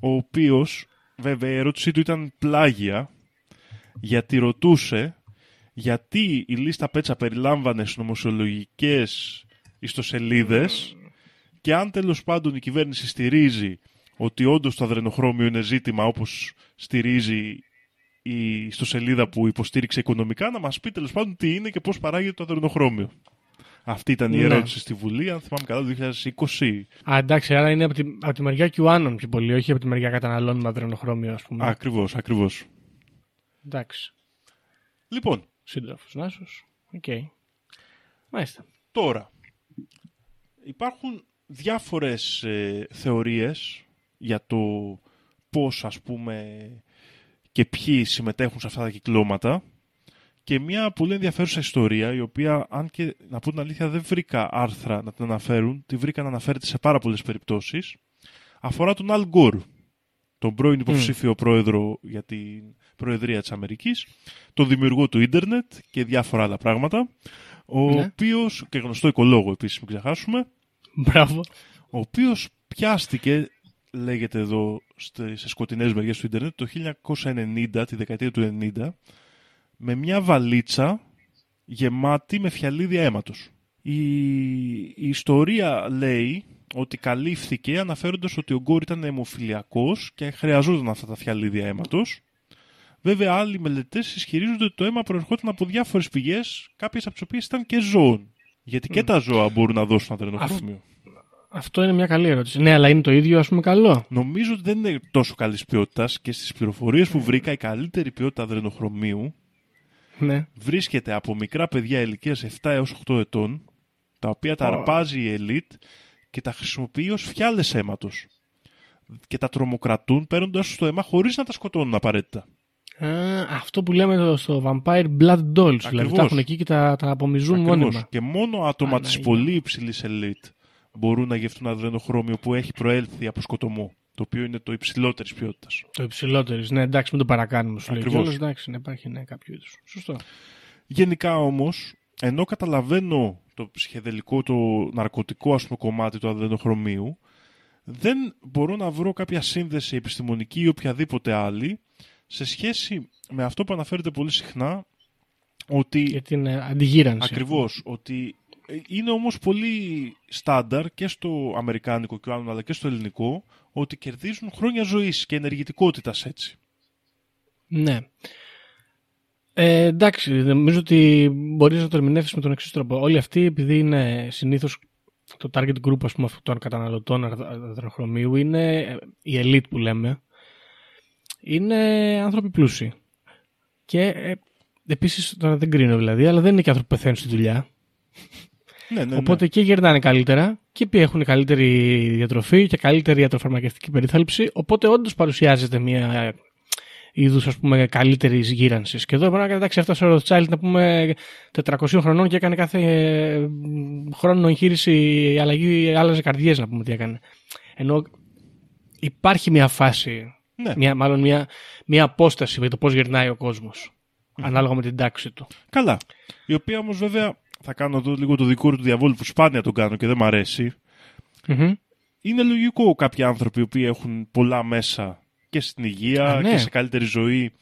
ο οποίος, βέβαια η ερώτησή του ήταν πλάγια, γιατί ρωτούσε γιατί η λίστα Πέτσα περιλάμβανε συνωμοσιολογικές ιστοσελίδες και αν τέλος πάντων η κυβέρνηση στηρίζει ότι όντως το αδρενοχρώμιο είναι ζήτημα όπως στηρίζει η ιστοσελίδα που υποστήριξε οικονομικά, να μας πει τέλος πάντων τι είναι και πώς παράγεται το αδρενοχρώμιο. Αυτή ήταν η Ναι. ερώτηση στη Βουλή, αν θυμάμαι καλά, το 2020. Α, εντάξει, άρα είναι από τη, από τη μεριά QAnon πιο πολύ, όχι από τη μεριά καταναλώνουμε αδρενοχρώμιο, ας πούμε. Ακριβώς, ακριβώς. Εντάξει. Λοιπόν, Σύντροφος Νάσος. ΟΚ. Μάλιστα. Τώρα, υπάρχουν διάφορες ε, θεωρίες για το πώς ας πούμε και ποιοι συμμετέχουν σε αυτά τα κυκλώματα και μια πολύ ενδιαφέρουσα ιστορία η οποία αν και να πω την αλήθεια δεν βρήκα άρθρα να την αναφέρουν τη βρήκα να αναφέρεται σε πάρα πολλές περιπτώσεις αφορά τον Al Gore τον πρώην υποψήφιο πρόεδρο για την Προεδρία της Αμερικής τον δημιουργό του ίντερνετ και διάφορα άλλα πράγματα ο Ναι. οποίος, και γνωστό οικολόγο επίσης μην ξεχάσουμε Μπράβο. ο οποίος πιάστηκε, λέγεται εδώ στε- σε σκοτεινές μεριές του ίντερνετ, το 1990, τη δεκαετία του 90, με μια βαλίτσα γεμάτη με φιαλίδια αίματος. Η, η ιστορία λέει ότι καλύφθηκε αναφέροντας ότι ο Γκόρ ήταν αιμοφιλιακός και χρειαζόταν αυτά τα φιαλίδια αίματος. Βέβαια, άλλοι μελετές ισχυρίζονται ότι το αίμα προερχόταν από διάφορες πηγές, κάποιες από τις οποίες ήταν και ζώων. Γιατί και τα ζώα μπορούν να δώσουν αδρενοχρώμιο. Αυτό είναι μια καλή ερώτηση. Ναι, αλλά είναι το ίδιο, ας πούμε, καλό. Νομίζω ότι δεν είναι τόσο καλής ποιότητας και στις πληροφορίες που βρήκα η καλύτερη ποιότητα αδρενοχρωμίου Ναι. βρίσκεται από μικρά παιδιά ηλικίας 7 έως 8 ετών, τα οποία τα Ω. αρπάζει η ελίτ και τα χρησιμοποιεί ως φιάλες αίματος. Και τα τρομοκρατούν παίρνοντας στο αίμα χωρίς να τα σκοτώνουν απαραίτητα. Α, αυτό που λέμε εδώ στο Vampire Blood Dolls. Δηλαδή Ακριβώς. τα έχουν εκεί και τα, τα απομυζούν Ακριβώς. μόνιμα. Και μόνο άτομα της Παναγία. πολύ υψηλής ελίτ μπορούν να γευτούν αδρενοχρώμιο που έχει προέλθει από σκοτωμό. Το οποίο είναι το υψηλότερης ποιότητας. Το υψηλότερο. Ναι, εντάξει, μην το παρακάνουμε. Σου λέει Ακριβώς. κιόλας, εντάξει, να υπάρχει ναι, κάποιο είδους. Σωστό. Γενικά όμως, ενώ καταλαβαίνω το ψυχεδελικό, το ναρκωτικό ας πούμε κομμάτι του αδενοχρωμίου, δεν μπορώ να βρω κάποια σύνδεση επιστημονική ή οποιαδήποτε άλλη σε σχέση με αυτό που αναφέρεται πολύ συχνά ότι Για την ε, αντιγύρανση. ακριβώς, ότι ε, είναι όμως πολύ στάνταρ και στο αμερικάνικο και άλλο αλλά και στο ελληνικό ότι κερδίζουν χρόνια ζωής και ενεργητικότητας έτσι. Ναι. Ε, εντάξει, νομίζω ότι μπορείς να το ερμηνεύσεις με τον εξής τρόπο. Όλοι αυτοί, επειδή είναι συνήθως το target group ας πούμε, αυτών των καταναλωτών αδρενοχρωμίου, είναι ε, η elite που λέμε, είναι άνθρωποι πλούσιοι. Και ε, επίσης, τώρα δεν κρίνω δηλαδή, αλλά δεν είναι και άνθρωποι που πεθαίνουν στη δουλειά. Ναι, ναι, Οπότε και γερνάνε καλύτερα και ποιοι έχουν καλύτερη διατροφή και καλύτερη ιατροφαρμακευτική περίθαλψη. Οπότε όντως παρουσιάζεται μια είδους καλύτερη γύρανσης. Και εδώ μπορεί να εντάξει αυτός ο Ροτσάιλτ να πούμε 400 χρονών και έκανε κάθε ε, χρόνο εγχείρηση αλλαγή, άλλαζε καρδιές να πούμε τι έκανε. Ενώ υπάρχει μια φάση, ναι. μια, μάλλον μια, μια απόσταση για το πώς γυρνάει ο κόσμος. Ανάλογα με την τάξη του. Καλά. Η οποία όμως βέβαια θα κάνω εδώ λίγο το δικό του διαβόλου που σπάνια τον κάνω και δεν μ' αρέσει. Μμμ. Είναι λογικό κάποιοι άνθρωποι οι οποίοι έχουν πολλά μέσα και στην υγεία Α, ναι. και σε καλύτερη ζωή.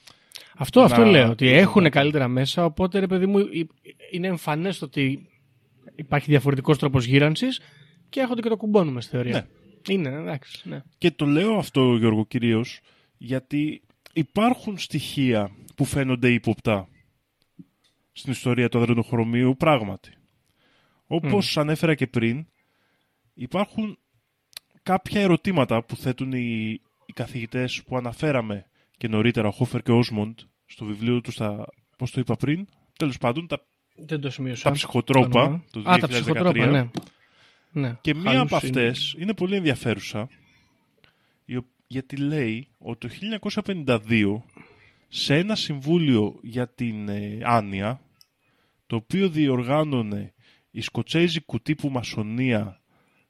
Αυτό, αυτό να- λέω. Ότι έχουν καλύτερα μέσα. Οπότε, ρε παιδί μου, υ- είναι εμφανές το ότι υπάρχει διαφορετικός τρόπος γύρανσης και έρχονται και το κουμπώνουμε στη θεωρία. Ναι. Είναι, εντάξει. Ναι. Και το λέω αυτό, Γιώργο, κυρίως γιατί υπάρχουν στοιχεία που φαίνονται ύποπτα στην ιστορία του αδρενοχρωμίου πράγματι. Όπως ανέφερα και πριν, υπάρχουν κάποια ερωτήματα που θέτουν οι, οι καθηγητές που αναφέραμε και νωρίτερα, ο Χόφερ και ο Όσμοντ, στο βιβλίο τους στα, πώς το είπα πριν, τέλος πάντων, τα Δεν το σημείωσα. τα ψυχοτρόπα όνομα. του 2013. Α, τα ψυχοτρόπα, ναι. ναι. Και μία από Hallucin- αυτές είναι πολύ ενδιαφέρουσα η ο- γιατί λέει ότι το 1952 σε ένα συμβούλιο για την ε, άνοια το οποίο διοργάνωνε η σκοτσέζικου τύπου μασονία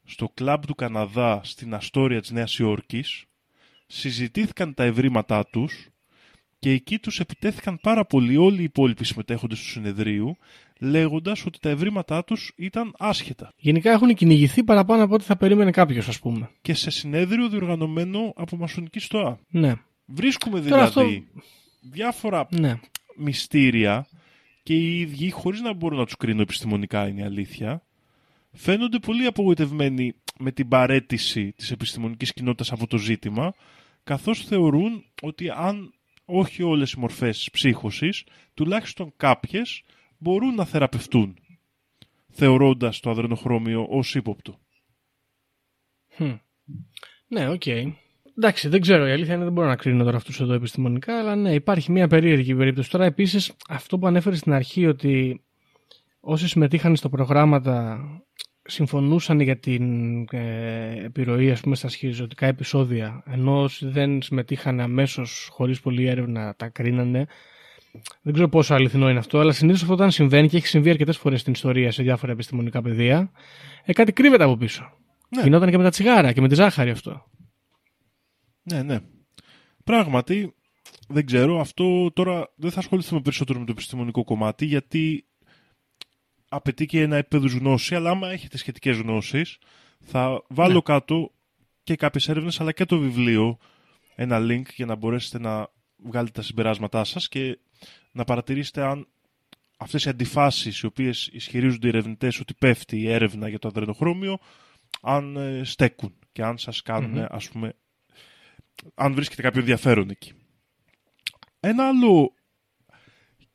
στο κλαμπ του Καναδά στην Αστόρια της Νέας Υόρκης συζητήθηκαν τα ευρήματά τους και εκεί τους επιτέθηκαν πάρα πολύ όλοι οι υπόλοιποι συμμετέχοντες του συνεδρίου λέγοντας ότι τα ευρήματά τους ήταν άσχετα Γενικά έχουν κυνηγηθεί παραπάνω από ό,τι θα περίμενε κάποιος, ας πούμε. και σε συνέδριο διοργανωμένο από μασονική στοά. Ναι. Βρίσκουμε Τώρα δηλαδή διάφορα ναι. μυστήρια και οι ίδιοι, χωρίς να μπορώ να τους κρίνω επιστημονικά είναι η αλήθεια, φαίνονται πολύ απογοητευμένοι με την παρέτηση της επιστημονικής κοινότητας από το ζήτημα, καθώς θεωρούν ότι αν όχι όλες οι μορφές ψύχωσης, τουλάχιστον κάποιες μπορούν να θεραπευτούν, θεωρώντας το αδρενοχρώμιο ως ύποπτο. Χμ. Ναι, ΟΚ. Εντάξει, δεν ξέρω. Η αλήθεια είναι δεν μπορώ να κρίνω τώρα αυτούς εδώ επιστημονικά, αλλά ναι, υπάρχει μια περίεργη περίπτωση. Τώρα, επίσης, αυτό που ανέφερες στην αρχή, ότι όσοι συμμετείχαν στο προγράμματα συμφωνούσαν για την ε, επιρροή ας πούμε, στα σχιζωτικά επεισόδια, ενώ όσοι δεν συμμετείχαν αμέσως χωρίς πολλή έρευνα τα κρίνανε. Δεν ξέρω πόσο αληθινό είναι αυτό, αλλά συνήθως αυτό όταν συμβαίνει και έχει συμβεί αρκετές φορές στην ιστορία σε διάφορα επιστημονικά πεδία, ε, κάτι κρύβεται από πίσω. Ναι. Γινόταν και με τα τσιγάρα και με τη ζάχαρη αυτό. Ναι, ναι. Πράγματι, δεν ξέρω, αυτό τώρα δεν θα ασχοληθούμε περισσότερο με το επιστημονικό κομμάτι, γιατί απαιτεί και ένα επίπεδο γνώση, αλλά άμα έχετε σχετικές γνώσεις, θα βάλω Ναι. κάτω και κάποιες έρευνες, αλλά και το βιβλίο, ένα link για να μπορέσετε να βγάλετε τα συμπεράσματά σας και να παρατηρήσετε αν αυτές οι αντιφάσεις οι οποίες ισχυρίζονται οι ερευνητές ότι πέφτει η έρευνα για το αδρενοχρώμιο, αν ε, στέκουν και αν σας κάνουν, Μμμ. ας πούμε, αν βρίσκεται κάποιο ενδιαφέρον εκεί. Ένα άλλο.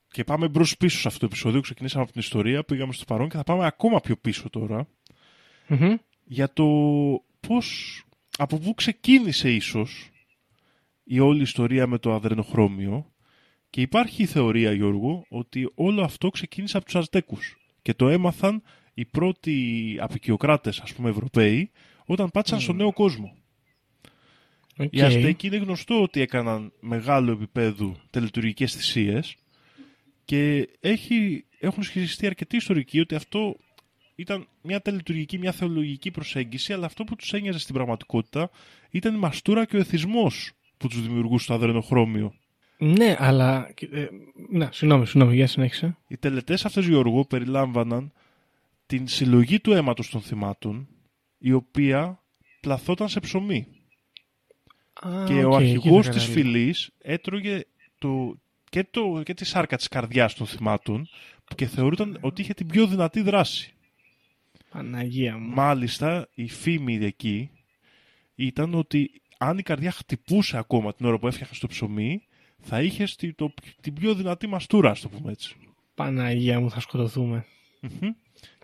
Και πάμε μπρος πίσω σε αυτό το επεισόδιο. Ξεκινήσαμε από την ιστορία, πήγαμε στο παρόν και θα πάμε ακόμα πιο πίσω τώρα Μμμ. για το πώς, από πού ξεκίνησε ίσως η όλη ιστορία με το αδρενοχρώμιο και υπάρχει η θεωρία, Γιώργο, ότι όλο αυτό ξεκίνησε από τους Αζτέκους και το έμαθαν οι πρώτοι αποικιοκράτες, ας πούμε Ευρωπαίοι, όταν πάτησαν στον νέο κόσμο. ΟΚ. Οι Αζτέκοι είναι γνωστό ότι έκαναν μεγάλο επίπεδο τελετουργικές θυσίες και έχει, έχουν σχετιστεί αρκετοί ιστορικοί ότι αυτό ήταν μια τελετουργική, μια θεολογική προσέγγιση, αλλά αυτό που τους ένοιαζε στην πραγματικότητα ήταν η μαστούρα και ο εθισμός που τους δημιουργούσε το αδρενοχρώμιο. Ναι, αλλά. Ε, ναι, συγγνώμη, συγγνώμη, για συνέχισε. Οι τελετές αυτές, Γιώργο, περιλάμβαναν την συλλογή του αίματος των θυμάτων, η οποία πλαθόταν σε ψωμί. Α, και ο ΟΚ, εκεί αρχηγός θα της καταλήγω. φυλής έτρωγε το, και, το, και τη σάρκα της καρδιάς των θυμάτων και θεωρούταν ότι είχε την πιο δυνατή δράση. Παναγία μου. Μάλιστα, η φήμη εκεί ήταν ότι αν η καρδιά χτυπούσε ακόμα την ώρα που έφτιαχνε το ψωμί, θα είχε στη- το, την πιο δυνατή μαστούρα, ας το πούμε έτσι. Παναγία μου, θα σκοτωθούμε. Μμμ.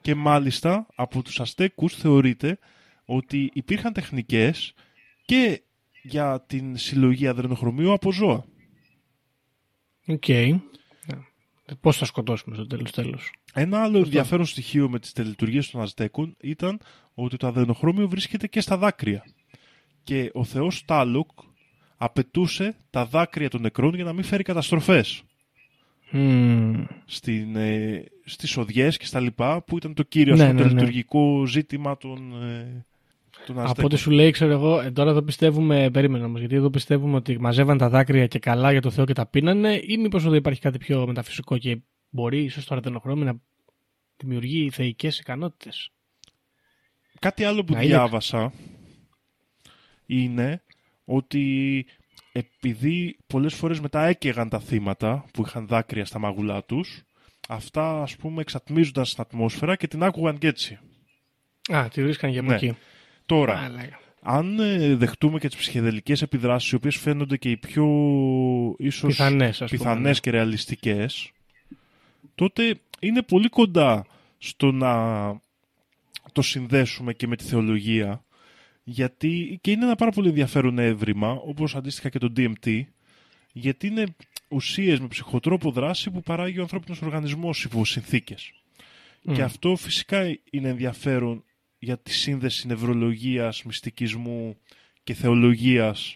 Και μάλιστα από τους Αστέκους θεωρείται ότι υπήρχαν τεχνικές και για την συλλογή αδρενοχρωμίου από ζώα. ΟΚ. Ναι. Πώς θα σκοτώσουμε στο τέλος τέλος. Ένα άλλο ενδιαφέρον στοιχείο με τις τελετουργίες των Αζτέκων ήταν ότι το αδρενοχρώμιο βρίσκεται και στα δάκρυα. Και ο θεός Τλάλοκ απαιτούσε τα δάκρυα των νεκρών για να μην φέρει καταστροφές Μμμ. στην, ε, στις σοδειές και στα λοιπά που ήταν το κύριο Ναι, ας πούμε, ναι, ναι. τελετουργικό ζήτημα των, ε, των Από Αζτέκων. ό,τι σου λέει, ξέρω εγώ, ε, τώρα εδώ πιστεύουμε, περίμενα όμως, γιατί εδώ πιστεύουμε ότι μαζεύαν τα δάκρυα και καλά για το Θεό και τα πίνανε, ή μήπως εδώ υπάρχει κάτι πιο μεταφυσικό και μπορεί ίσως το αρδενοχρώμιο να δημιουργεί θεϊκές ικανότητες. Κάτι άλλο που Να είναι- διάβασα είναι ότι επειδή πολλές φορές μετά έκαιγαν τα θύματα που είχαν δάκρυα στα μαγουλά τους, αυτά ας πούμε εξατμίζονταν στην ατμόσφαιρα και την άκουγαν και έτσι. Α, τη βρίσκαν και από Ναι. εκεί. Τώρα, Μάλακα. αν ε, δεχτούμε και τις ψυχεδελικές επιδράσεις, οι οποίες φαίνονται και οι πιο ίσως Πιθανές, ας πούμε, πιθανές ναι. και ρεαλιστικές, τότε είναι πολύ κοντά στο να το συνδέσουμε και με τη θεολογία, γιατί και είναι ένα πάρα πολύ ενδιαφέρον έβριμα, όπως αντίστοιχα και το DMT, γιατί είναι ουσίες με ψυχοτρόπο δράση που παράγει ο ανθρώπινος οργανισμός υπό συνθήκες. Και αυτό φυσικά είναι ενδιαφέρον για τη σύνδεση νευρολογίας, μυστικισμού και θεολογίας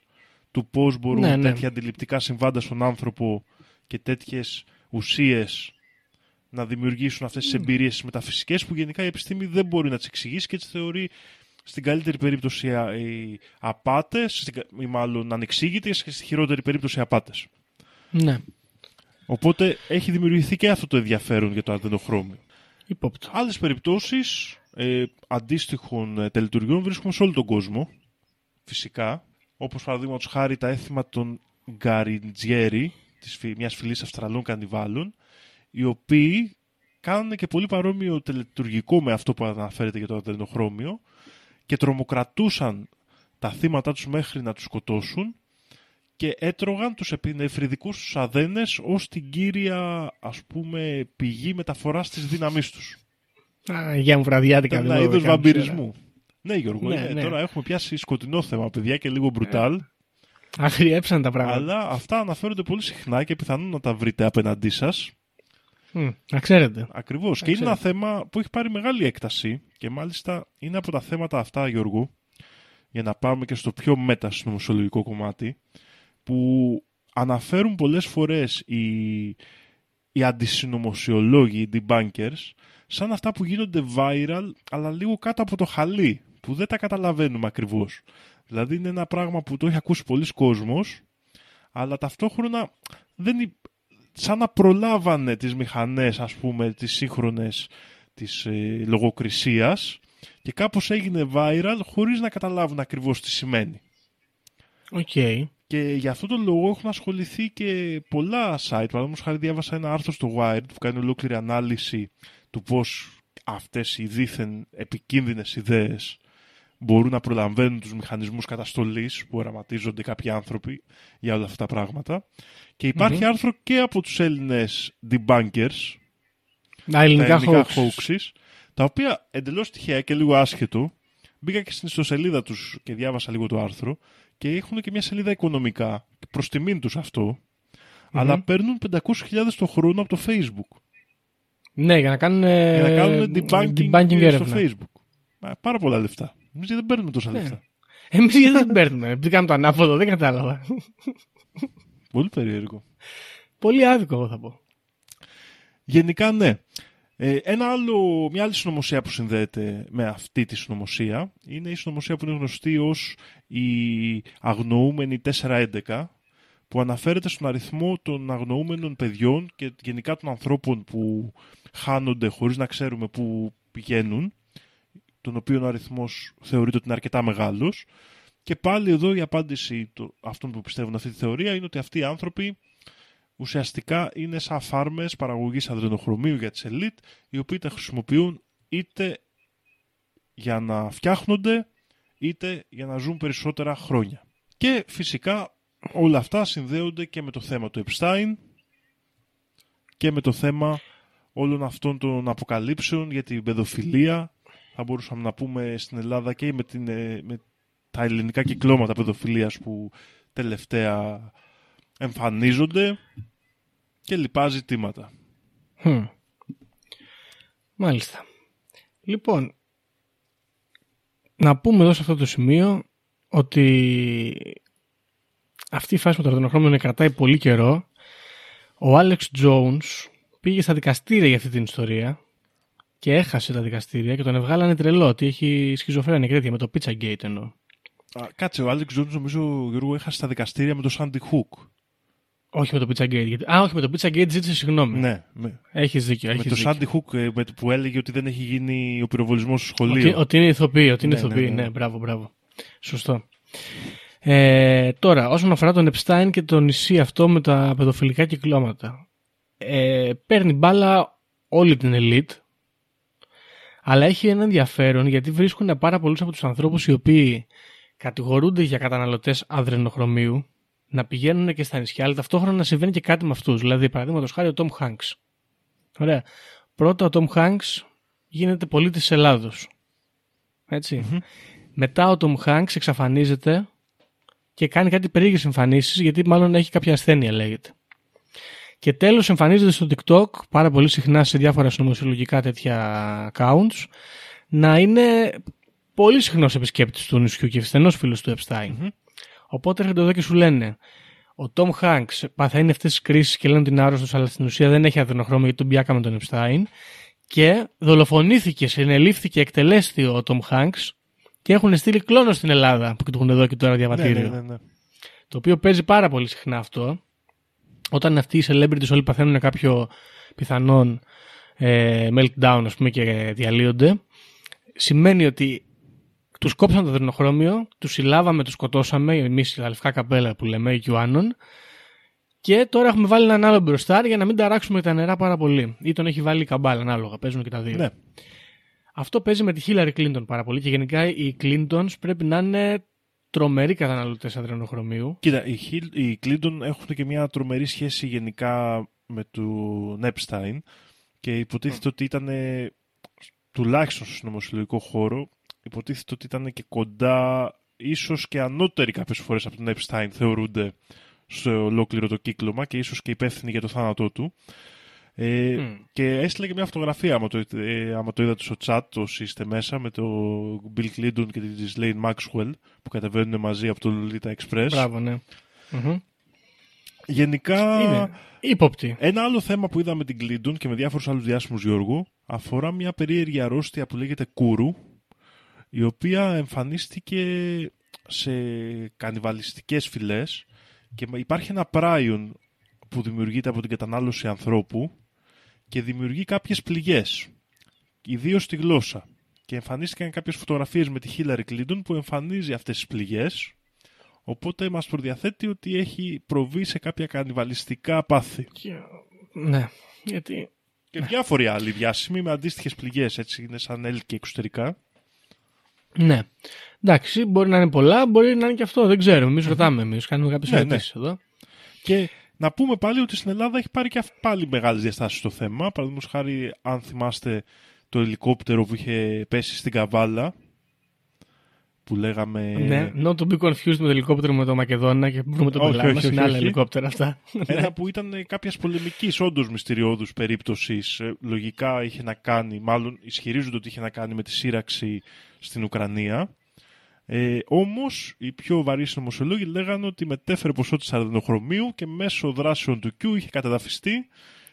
του πώς μπορούν Ναι, ναι. τέτοια αντιληπτικά συμβάντα στον άνθρωπο και τέτοιες ουσίες να δημιουργήσουν αυτές τις εμπειρίες τις μεταφυσικές που γενικά η επιστήμη δεν μπορεί να τις εξηγήσει και τις θεωρεί στην καλύτερη περίπτωση α- οι απάτες στην κα- ή μάλλον ανεξήγητες και στη χειρότερη περίπτωση απάτες. Ναι, Οπότε έχει δημιουργηθεί και αυτό το ενδιαφέρον για το αδενοχρώμιο. υπόπτω. Άλλες περιπτώσεις ε, αντίστοιχων ε, τελετουργιών βρίσκουμε σε όλο τον κόσμο, φυσικά, όπως παραδείγματος χάρη τα έθιμα των Γκαριντζιέρι, της, φυ- μιας φυλής Αυστραλών κανιβάλων, οι οποίοι κάνουν και πολύ παρόμοιο τελετουργικό με αυτό που αναφέρεται για το αδενοχρώμιο και τρομοκρατούσαν τα θύματα τους μέχρι να τους σκοτώσουν και έτρωγαν τους επινεφριδικούς τους αδένες ως την κύρια ας πούμε πηγή μεταφοράς της δύναμής τους. Α, για μου βραδιάτικα. Ήταν ένα δηλαδή, είδος κάνεις, βαμπυρισμού. Ναι Γιώργο, Ναι, είναι- ναι. τώρα έχουμε πιάσει σκοτεινό θέμα παιδιά και λίγο μπρουτάλ, ε. Αγριέψαν τα πράγματα. αλλά αυτά αναφέρονται πολύ συχνά και πιθανόν να τα βρείτε απέναντί σας. Μμ, να ξέρετε. Ακριβώς. Και είναι ξέρω. ένα θέμα που έχει πάρει μεγάλη έκταση και μάλιστα είναι από τα θέματα αυτά, Γιώργο, για να πάμε και στο πιο μετασυνωμοσιολογικό κομμάτι, που αναφέρουν πολλές φορές οι, οι αντισυνωμοσιολόγοι, οι debunkers, σαν αυτά που γίνονται viral, αλλά λίγο κάτω από το χαλί, που δεν τα καταλαβαίνουμε ακριβώς. Δηλαδή είναι ένα πράγμα που το έχει ακούσει πολλοί κόσμος, αλλά ταυτόχρονα δεν, υ- σαν να προλάβανε τις μηχανές, ας πούμε, τις σύγχρονες της ε, λογοκρισίας και κάπως έγινε viral χωρίς να καταλάβουν ακριβώς τι σημαίνει. ΟΚ. Και για αυτόν τον λόγο έχουν ασχοληθεί και πολλά site. Παραδείγματος χάρη διάβασα ένα άρθρο στο Wired που κάνει ολόκληρη ανάλυση του πώς αυτές οι δίθεν επικίνδυνες ιδέες μπορούν να προλαμβάνουν τους μηχανισμούς καταστολής που οραματίζονται κάποιοι άνθρωποι για όλα αυτά τα πράγματα. Και υπαρχει άρθρο και από τους Έλληνες debunkers, Τα ελληνικά, τα ελληνικά hoaxes. hoaxes, τα οποία εντελώς τυχαία και λίγο άσχετο, μπήκα και στην ιστοσελίδα τους και διάβασα λίγο το άρθρο και έχουν και μια σελίδα οικονομικά, προς τιμήν τους αυτό, αλλά παίρνουν 500.000 το χρόνο από το Facebook. Ναι, για να κάνουν, ε, για να κάνουν debunking, debunking στο έρευνα. Facebook. Μα, Πάρα πολλά λεφτά. Εμείς δεν παίρνουμε τόσα Ναι. λεφτά. Εμείς γιατί δεν παίρνουμε; Επειδή κάνουμε το ανάποδο, δεν κατάλαβα. Πολύ περίεργο. Πολύ άδικο, εγώ θα πω. Γενικά ναι. Ε, ένα άλλο, μια άλλη συνωμοσία που συνδέεται με αυτή τη συνωμοσία είναι η συνωμοσία που είναι γνωστή ως η αγνοούμενη 411 που αναφέρεται στον αριθμό των αγνοούμενων παιδιών και γενικά των ανθρώπων που χάνονται χωρίς να ξέρουμε πού πηγαίνουν τον οποίο ο αριθμός θεωρείται ότι είναι αρκετά μεγάλος και πάλι εδώ η απάντηση το, αυτών που πιστεύουν αυτή τη θεωρία είναι ότι αυτοί οι άνθρωποι ουσιαστικά είναι σαν φάρμες παραγωγής αδρενοχρωμίου για τις ελίτ, οι οποίοι τα χρησιμοποιούν είτε για να φτιάχνονται, είτε για να ζουν περισσότερα χρόνια. Και φυσικά όλα αυτά συνδέονται και με το θέμα του Epstein και με το θέμα όλων αυτών των αποκαλύψεων για την παιδοφιλία. Θα μπορούσαμε να πούμε στην Ελλάδα και με, την, ε, με τα ελληνικά κυκλώματα παιδοφιλίας που τελευταία εμφανίζονται και λοιπά ζητήματα. Χμ. Μάλιστα. Λοιπόν, να πούμε εδώ σε αυτό το σημείο ότι αυτή η φάση με το ραδιονοχρώμιο κρατάει πολύ καιρό. Ο Άλεξ Jones πήγε στα δικαστήρια για αυτή την ιστορία και έχασε τα δικαστήρια και τον ευγάλανε τρελό ότι έχει σχιζοφρένεια και τέτοια με το Pizzagate εννοώ. Α, κάτσε, ο Άλεξ Τζόνς νομίζω Γιώργο έχασε τα δικαστήρια με το Sandy Hook. Όχι με το Pizzagate. Γιατί... Α, όχι με το Pizzagate ζήτησε συγγνώμη. Ναι, με, Έχεις δίκιο. με Έχεις το δίκιο. Sandy Hook ε, με, το που έλεγε ότι δεν έχει γίνει ο πυροβολισμός στο σχολείο. Ότι, ότι είναι ηθοποιοί, ότι είναι Ναι, ναι, ηθοποιοί. Ναι, ναι. μπράβο, μπράβο. Σωστό. Ε, τώρα, όσον αφορά τον Epstein και το νησί αυτό με τα παιδοφιλικά κυκλώματα. Ε, παίρνει μπάλα όλη την ελίτ, αλλά έχει ένα ενδιαφέρον γιατί βρίσκουν πάρα πολλούς από τους ανθρώπους οι οποίοι κατηγορούνται για καταναλωτές αδρενοχρωμίου να πηγαίνουν και στα νησιά, αλλά ταυτόχρονα να συμβαίνει και κάτι με αυτούς. Δηλαδή, παραδείγματος χάρη ο Tom Hanks. Ωραία. Πρώτα ο Tom Hanks γίνεται πολίτης της Ελλάδος. Έτσι. Μετά ο Tom Hanks εξαφανίζεται και κάνει κάτι περίεργες εμφανίσεις γιατί μάλλον έχει κάποια ασθένεια λέγεται. Και τέλος εμφανίζεται στο TikTok πάρα πολύ συχνά σε διάφορα συνωμοσιολογικά τέτοια accounts να είναι πολύ συχνός επισκέπτης του νησιού και φθενός φίλος του Epstein. Οπότε έρχονται εδώ και σου λένε ο Τόμ Hanks παθαίνει αυτές τις κρίσεις και λένε ότι είναι άρρωστος, αλλά στην ουσία δεν έχει αδενοχρώμιο γιατί τον πιάκαμε τον Epstein. Και δολοφονήθηκε, συνελήφθηκε, εκτελέστη ο Τόμ Hanks και έχουν στείλει κλόνο στην Ελλάδα που του έχουν εδώ και τώρα διαβατήριο. Ναι, ναι, ναι. Το οποίο παίζει πάρα πολύ συχνά αυτό. Όταν αυτοί οι celebrities όλοι παθαίνουν κάποιο πιθανόν ε, meltdown, ας πούμε, και διαλύονται, σημαίνει ότι τους κόψαν το δρυνοχρώμιο, τους συλλάβαμε, τους σκοτώσαμε, εμείς τα λευκά καπέλα που λέμε, η QAnon, και τώρα έχουμε βάλει έναν άλλο μπροστά για να μην ταράξουμε τα νερά πάρα πολύ. Ή τον έχει βάλει η καμπάλα, ανάλογα. Παίζουν και τα δύο. Ναι. Αυτό παίζει με τη Hillary Clinton πάρα πολύ και γενικά οι Clintons πρέπει να είναι τρομεροί καταναλωτές αδρενοχρωμίου. Κοίτα, οι, Χιλ- οι Clinton έχουν και μια τρομερή σχέση γενικά με του Epstein και υποτίθεται ότι ήταν ε, τουλάχιστον στο συνωμοσιολογικό χώρο υποτίθεται ότι ήταν και κοντά ίσως και ανώτεροι κάποιες φορές από τον Epstein θεωρούνται στο ολόκληρο το κύκλωμα και ίσως και υπεύθυνοι για το θάνατό του. Ε, Μμ. Και έστειλε και μια φωτογραφία, άμα το, ε, άμα το είδατε στο chat όσοι είστε μέσα, με το Bill Clinton και τη Ghislaine Maxwell που κατεβαίνουν μαζί από το Lolita Express. Μπράβο, ναι. Μμμ. Γενικά, Είναι ύποπτη. ένα άλλο θέμα που είδαμε την Clinton και με διάφορους άλλους διάσημους Γιώργου αφορά μια περίεργη αρρώστια που λέγεται κούρου η οποία εμφανίστηκε σε κανιβαλιστικές φυλές και υπάρχει ένα πράιον που δημιουργείται από την κατανάλωση ανθρώπου και δημιουργεί κάποιες πληγές, ιδίως στη γλώσσα. Και εμφανίστηκαν κάποιες φωτογραφίες με τη Hillary Clinton που εμφανίζει αυτές τις πληγές, οπότε μας προδιαθέτει ότι έχει προβεί σε κάποια κανιβαλιστικά πάθη. Και- Ναι, γιατί Και διάφοροι άλλοι διάσημοι με αντίστοιχες πληγές, έτσι είναι σαν L και εξωτερικά. Ναι. Εντάξει, μπορεί να είναι πολλά, μπορεί να είναι και αυτό. Δεν ξέρω. Εμείς ρωτάμε. Εμείς κάνουμε κάποιες Ναι, ερωτήσει εδώ. Και να πούμε πάλι ότι στην Ελλάδα έχει πάρει και αυ- πάλι μεγάλες διαστάσεις το θέμα. Παραδείγματος χάρη, αν θυμάστε το ελικόπτερο που είχε πέσει στην Καβάλα. Που λέγαμε. Ναι, not to be confused με το ελικόπτερο με το Μακεδόνα και βρούμε το Όχι, πελάτη όχι, μας. όχι, Είναι άλλα όχι. ελικόπτερα αυτά. Ένα που ήταν κάποιας πολεμικής, όντως μυστηριώδους περίπτωσης. Λογικά είχε να κάνει, μάλλον ισχυρίζονται ότι είχε να κάνει με τη σύραξη στην Ουκρανία. Ε, Όμως, οι πιο βαρύς νομοσιολόγοι λέγανε ότι μετέφερε ποσότητα αρδενοχρωμίου και μέσω δράσεων του Q είχε καταδαφιστεί.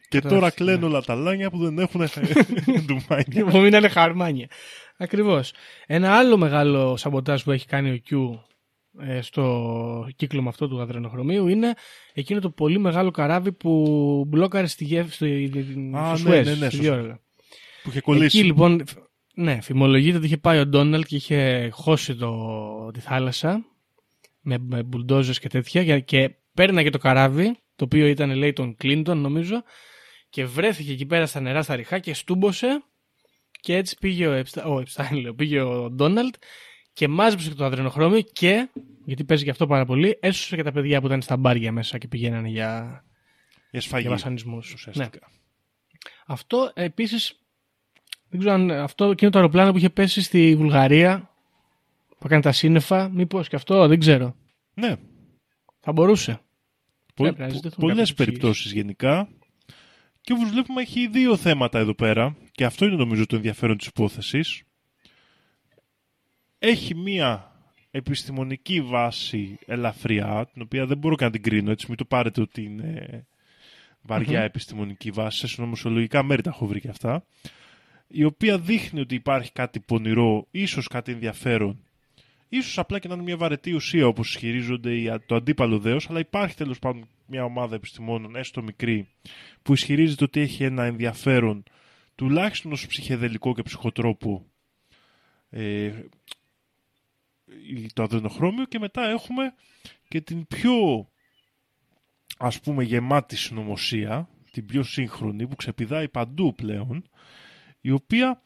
Και τώρα Καταδαφιστεί, κλαίνουν όλα τα λάνια που δεν έχουν ντουμάνια. Που μείνανε χαρμάνια. Ακριβώς. Ένα άλλο μεγάλο σαμποτάζ που έχει κάνει ο Q ε, στο κύκλωμα αυτό του αδρενοχρωμίου είναι εκείνο το πολύ μεγάλο καράβι που μπλόκαρε στη γεύση στο, Α, στο ναι, Σουέζ, ναι, ναι, στη σωστά. Διόργα. που είχε κολλήσει. Εκεί λοιπόν, φ- ναι, φημολογείται ότι είχε πάει ο Ντόναλτ και είχε χώσει το, τη θάλασσα με, με μπουλντόζες και τέτοια για- και πέρναγε το καράβι, το οποίο ήταν λέει τον Κλίντον νομίζω και βρέθηκε εκεί πέρα στα νερά στα ριχά και στούμπωσε και έτσι πήγε ο Epstein, ο Epstein λέω, πήγε ο Ντόναλτ και μάζεψε το αδρενοχρώμιο και, γιατί παίζει και αυτό πάρα πολύ, έσωσε και τα παιδιά που ήταν στα μπάρια μέσα και πηγαίνανε για, Για σφαγή. για βασανισμούς. Ναι. ουσιαστικά. Αυτό επίσης. Δεν ξέρω αν αυτό εκείνο το αεροπλάνο που είχε πέσει στη Βουλγαρία που έκανε τα σύννεφα, μήπως και αυτό, δεν ξέρω. Ναι, Θα μπορούσε. Πο- Πρέπει να πο- ζητηθούν πολλές κάποιες περιπτώσεις γενικά. Και όπως βλέπουμε έχει δύο θέματα εδώ πέρα και αυτό είναι νομίζω το ενδιαφέρον της υπόθεσης. Έχει μία επιστημονική βάση ελαφριά, την οποία δεν μπορώ καν να την κρίνω, έτσι μην το πάρετε ότι είναι βαριά Μμμ. επιστημονική βάση, σε συνωμοσιολογικά μέρη τα έχω βρει και αυτά, η οποία δείχνει ότι υπάρχει κάτι πονηρό, ίσως κάτι ενδιαφέρον. Ίσως απλά και να είναι μια βαρετή ουσία όπως ισχυρίζονται οι- το αντίπαλο δέος, αλλά υπάρχει τέλος πάντων μια ομάδα επιστημόνων, έστω μικρή, που ισχυρίζεται ότι έχει ένα ενδιαφέρον τουλάχιστον ως ψυχεδελικό και ψυχοτρόπο. Ε, το αδενοχρώμιο και μετά έχουμε και την πιο ας πούμε γεμάτη συνωμοσία, την πιο σύγχρονη που ξεπηδάει παντού πλέον, η οποία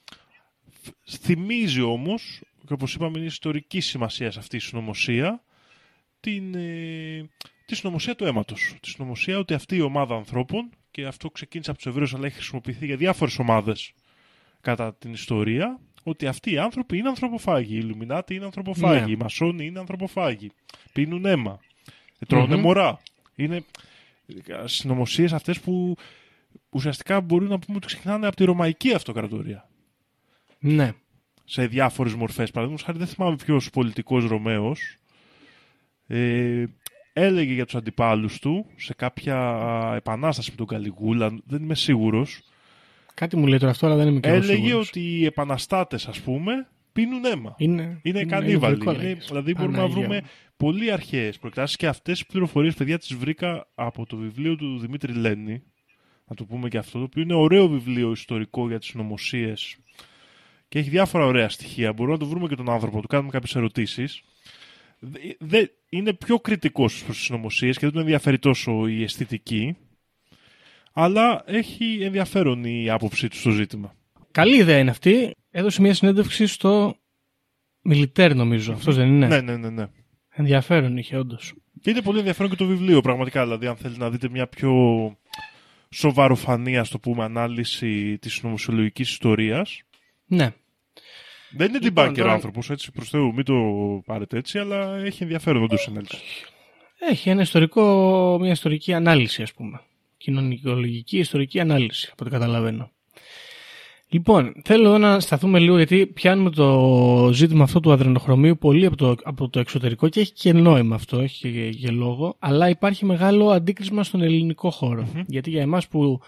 φ- θυμίζει όμως, και όπως είπαμε είναι ιστορική σημασία σε αυτή η συνωμοσία, την, ε, τη συνωμοσία του αίματος. Τη συνωμοσία ότι αυτή η ομάδα ανθρώπων, και αυτό ξεκίνησε από τους Εβραίους αλλά έχει χρησιμοποιηθεί για διάφορες ομάδες κατά την ιστορία, ότι αυτοί οι άνθρωποι είναι ανθρωποφάγοι. Οι Ιλουμινάτοι είναι ανθρωποφάγοι. Ναι. Οι Μασόνοι είναι ανθρωποφάγοι. Πίνουν αίμα. Ε, τρώνε Μμμ. μωρά. Είναι Συνωμοσίες αυτές που ουσιαστικά μπορούν να πούμε ότι ξεκινάνε από τη Ρωμαϊκή Αυτοκρατορία. Ναι. Σε διάφορες μορφές. Παραδείγματος χάρη, δεν θυμάμαι ποιος πολιτικός Ρωμαίος ε, έλεγε για τους αντιπάλους του σε κάποια επανάσταση με τον Καλιγούλα. Δεν είμαι σίγουρος. Κάτι μου λέει τώρα αυτό, αλλά δεν είμαι και εγώ Έλεγε σίγουρος. ότι οι επαναστάτες, ας πούμε, πίνουν αίμα. Είναι, Είναι κανίβαλοι. γλυκό, Είναι, λέγες. δηλαδή μπορούμε να Παναγία βρούμε μου. πολύ αρχαίες προεκτάσεις και αυτές τις πληροφορίες, παιδιά, τις βρήκα από το βιβλίο του Δημήτρη Λένη. Να το πούμε και αυτό, το οποίο είναι ωραίο βιβλίο ιστορικό για τις νομοσίες και έχει διάφορα ωραία στοιχεία. Μπορούμε να το βρούμε και τον άνθρωπο, να του κάνουμε κάποιες ερωτήσεις. Είναι πιο κριτικός προς τις νομοσίες και δεν τον ενδιαφέρει τόσο η αισθητική. Αλλά έχει ενδιαφέρον η άποψή του στο ζήτημα. Καλή ιδέα είναι αυτή. Έδωσε μια συνέντευξη στο Μιλιτέρ, νομίζω. Αυτός δεν είναι; Ναι, ναι, ναι. ναι. Ενδιαφέρον είχε, όντως. Και είναι πολύ ενδιαφέρον και το βιβλίο, πραγματικά. Δηλαδή, αν θέλει να δείτε μια πιο σοβαροφανή, ας το πούμε, ανάλυση της νομοσιολογικής ιστορίας. Ναι. Δεν είναι Λοιπόν, debunker τώρα- ο άνθρωπος, έτσι, προς Θεού, μην το πάρετε έτσι, αλλά έχει ενδιαφέρον όντως η ανάλυση. Έχει ένα ιστορικό, μια ιστορική ανάλυση, ας πούμε. Κοινωνικολογική ιστορική ανάλυση, από ό,τι καταλαβαίνω. Λοιπόν, θέλω εδώ να σταθούμε λίγο γιατί πιάνουμε το ζήτημα αυτό του αδρενοχρωμίου πολύ από το, από το εξωτερικό και έχει και νόημα αυτό, έχει και, και λόγο, αλλά υπάρχει μεγάλο αντίκρισμα στον ελληνικό χώρο. Γιατί για εμάς που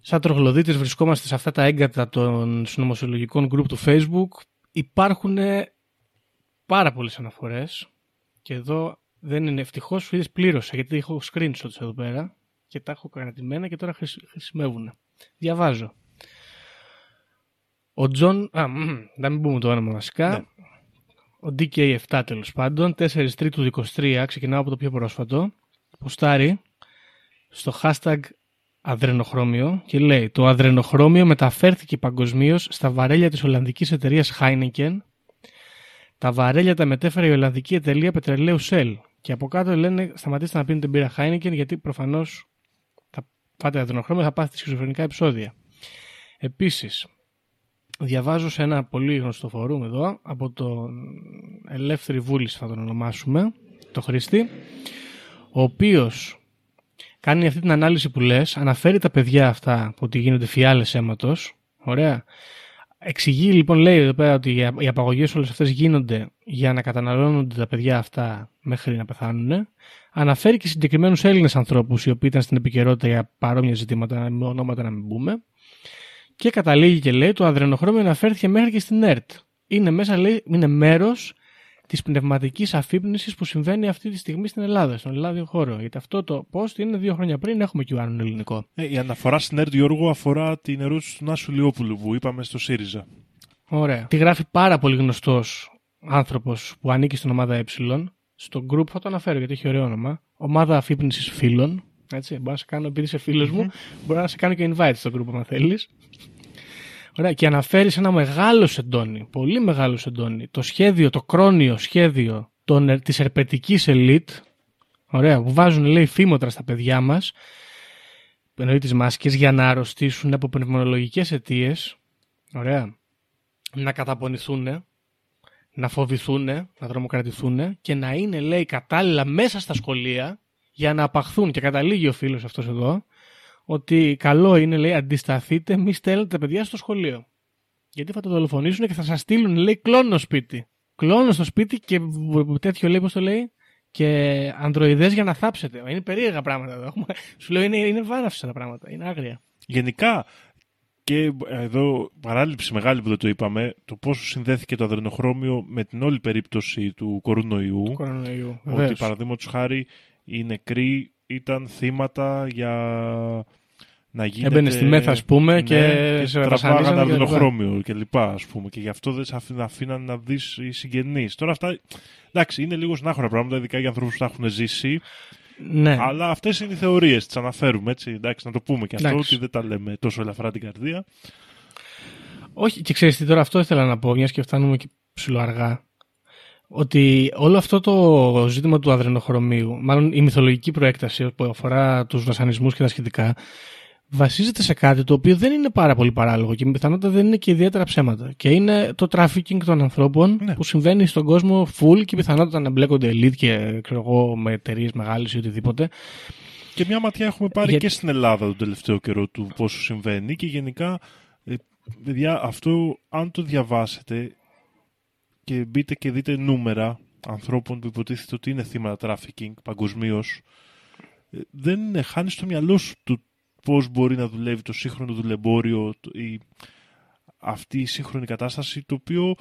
σαν τρογλωδίτες βρισκόμαστε σε αυτά τα έγκατα των συνωμοσιολογικών group του Facebook, υπάρχουν πάρα πολλές αναφορές και εδώ δεν είναι ευτυχώς σου είδε πλήρωσα γιατί έχω screenshots εδώ πέρα και τα έχω κρατημένα και τώρα χρησι- χρησιμεύουν. Διαβάζω. Ο Τζον. Α, μμμ, να μην πούμε το όνομα βασικά. Ναι. Ο DK7 τέλος πάντων, 4 Τρίτου 23, ξεκινάω από το πιο πρόσφατο. Ποστάρει στο hashtag αδρενοχρώμιο και λέει Το αδρενοχρώμιο μεταφέρθηκε παγκοσμίως στα βαρέλια της Ολλανδικής εταιρείας Heineken τα βαρέλια τα μετέφερε η Ολλανδική εταιρεία πετρελαίου Shell. Και από κάτω λένε σταματήστε να πίνετε μπύρα Heineken γιατί προφανώς θα πάτε αδρενοχρώμιο θα πάθετε σχιζοφρενικά επεισόδια. Επίσης, διαβάζω σε ένα πολύ γνωστό φόρουμ εδώ από τον Ελεύθερη Βούληση θα τον ονομάσουμε, το Χρήστη, ο οποίος κάνει αυτή την ανάλυση που λες, αναφέρει τα παιδιά αυτά που ότι γίνονται φιάλες αίματος, ωραία, Εξηγεί λοιπόν, λέει εδώ πέρα ότι οι- οι απαγωγές όλες αυτές γίνονται για να καταναλώνονται τα παιδιά αυτά μέχρι να πεθάνουν. Αναφέρει και συγκεκριμένους Έλληνες ανθρώπους οι οποίοι ήταν στην επικαιρότητα για παρόμοια ζητήματα, με ονόματα να μην πούμε. Και καταλήγει και λέει το αδρενοχρώμιο αναφέρθηκε μέχρι και στην ΕΡΤ. Είναι μέσα, λέει, είναι μέρος της πνευματικής αφύπνισης που συμβαίνει αυτή τη στιγμή στην Ελλάδα, στον Ελλάδιο χώρο. Γιατί αυτό το post είναι δύο χρόνια πριν, έχουμε QAnon ελληνικό. Ε, η αναφορά στην ΕΡΤ Γιώργο αφορά την ερώτηση του Νάσου Λιόπουλου που είπαμε στο ΣΥΡΙΖΑ. Ωραία. Τη γράφει πάρα πολύ γνωστός άνθρωπος που ανήκει στην ομάδα Ε. Στο group θα το αναφέρω γιατί έχει ωραίο όνομα. Ομάδα αφύπνισης φίλων. Έτσι, μπορώ να σε κάνω, επειδή είσαι φίλος μου, μπορώ να σε κάνω και invite στο group αν θέλεις. Ωραία, και αναφέρεις σε ένα μεγάλο σεντόνι, πολύ μεγάλο σεντόνι, το σχέδιο, το κρόνιο σχέδιο των, της ερπετικής ελίτ, ωραία, που βάζουν λέει φήμοτρα στα παιδιά μας, εννοεί τις μάσκες, για να αρρωστήσουν από πνευμονολογικές αιτίες, ωραία, να καταπονηθούν, να φοβηθούν, να δρομοκρατηθούν και να είναι, λέει, κατάλληλα μέσα στα σχολεία για να απαχθούν. Και καταλήγει ο φίλος αυτός εδώ ότι καλό είναι, λέει, αντισταθείτε, μη στέλνετε τα παιδιά στο σχολείο. Γιατί θα το δολοφονήσουν και θα σας στείλουν, λέει, κλόνο σπίτι. Κλόνο στο σπίτι και β- τέτοιο, λέει, πώς το λέει, και ανδροειδές για να θάψετε. Είναι περίεργα πράγματα εδώ. Σου λέω, είναι, είναι βάναυσα τα πράγματα. Είναι άγρια. Γενικά, και εδώ παράληψη μεγάλη που δεν το είπαμε, το πόσο συνδέθηκε το αδρενοχρώμιο με την όλη περίπτωση του κορονοϊού. Κορονοϊού. Ότι Βεβαίως. παραδείγματος χάρη οι νεκροί ήταν θύματα για να γίνεται... Έμπαινε στη μέθα, ας πούμε, Ναι, και σε τραβάγανε βασανίζανε και αδρενοχρώμιο και λοιπά, ας πούμε. Και γι' αυτό δεν σε αφή- αφήναν να δεις οι συγγενείς. Τώρα αυτά, εντάξει, είναι λίγο συνάχωρα πράγματα, ειδικά για ανθρώπους που τα έχουν ζήσει. Ναι. Αλλά αυτές είναι οι θεωρίες, τις αναφέρουμε, έτσι. Εντάξει, να το πούμε και αυτό, Εντάξει. ότι δεν τα λέμε τόσο ελαφρά την καρδία. Όχι, και ξέρεις τι τώρα αυτό ήθελα να πω, μιας και φτάνουμε και ψηλοαργά. Ότι όλο αυτό το ζήτημα του αδρενοχρωμίου, μάλλον η μυθολογική προέκταση που αφορά τους βασανισμούς και τα σχετικά, βασίζεται σε κάτι το οποίο δεν είναι πάρα πολύ παράλογο και με πιθανότητα δεν είναι και ιδιαίτερα ψέματα. Και είναι το trafficking των ανθρώπων Ναι. που συμβαίνει στον κόσμο full και η πιθανότητα να μπλέκονται elite και ξέρω εγώ, με εταιρείες μεγάλες ή οτιδήποτε. Και μια ματιά έχουμε πάρει Για- και στην Ελλάδα τον τελευταίο καιρό του πόσο συμβαίνει και γενικά, ε, παιδιά, αυτό αν το διαβάσετε και μπείτε και δείτε νούμερα ανθρώπων που υποτίθεται ότι είναι θύματα trafficking παγκοσμίως, δεν είναι, χάνεις το μυαλό σου του πώς μπορεί να δουλεύει το σύγχρονο δουλεμπόριο, το- η, αυτή η σύγχρονη κατάσταση, το οποίο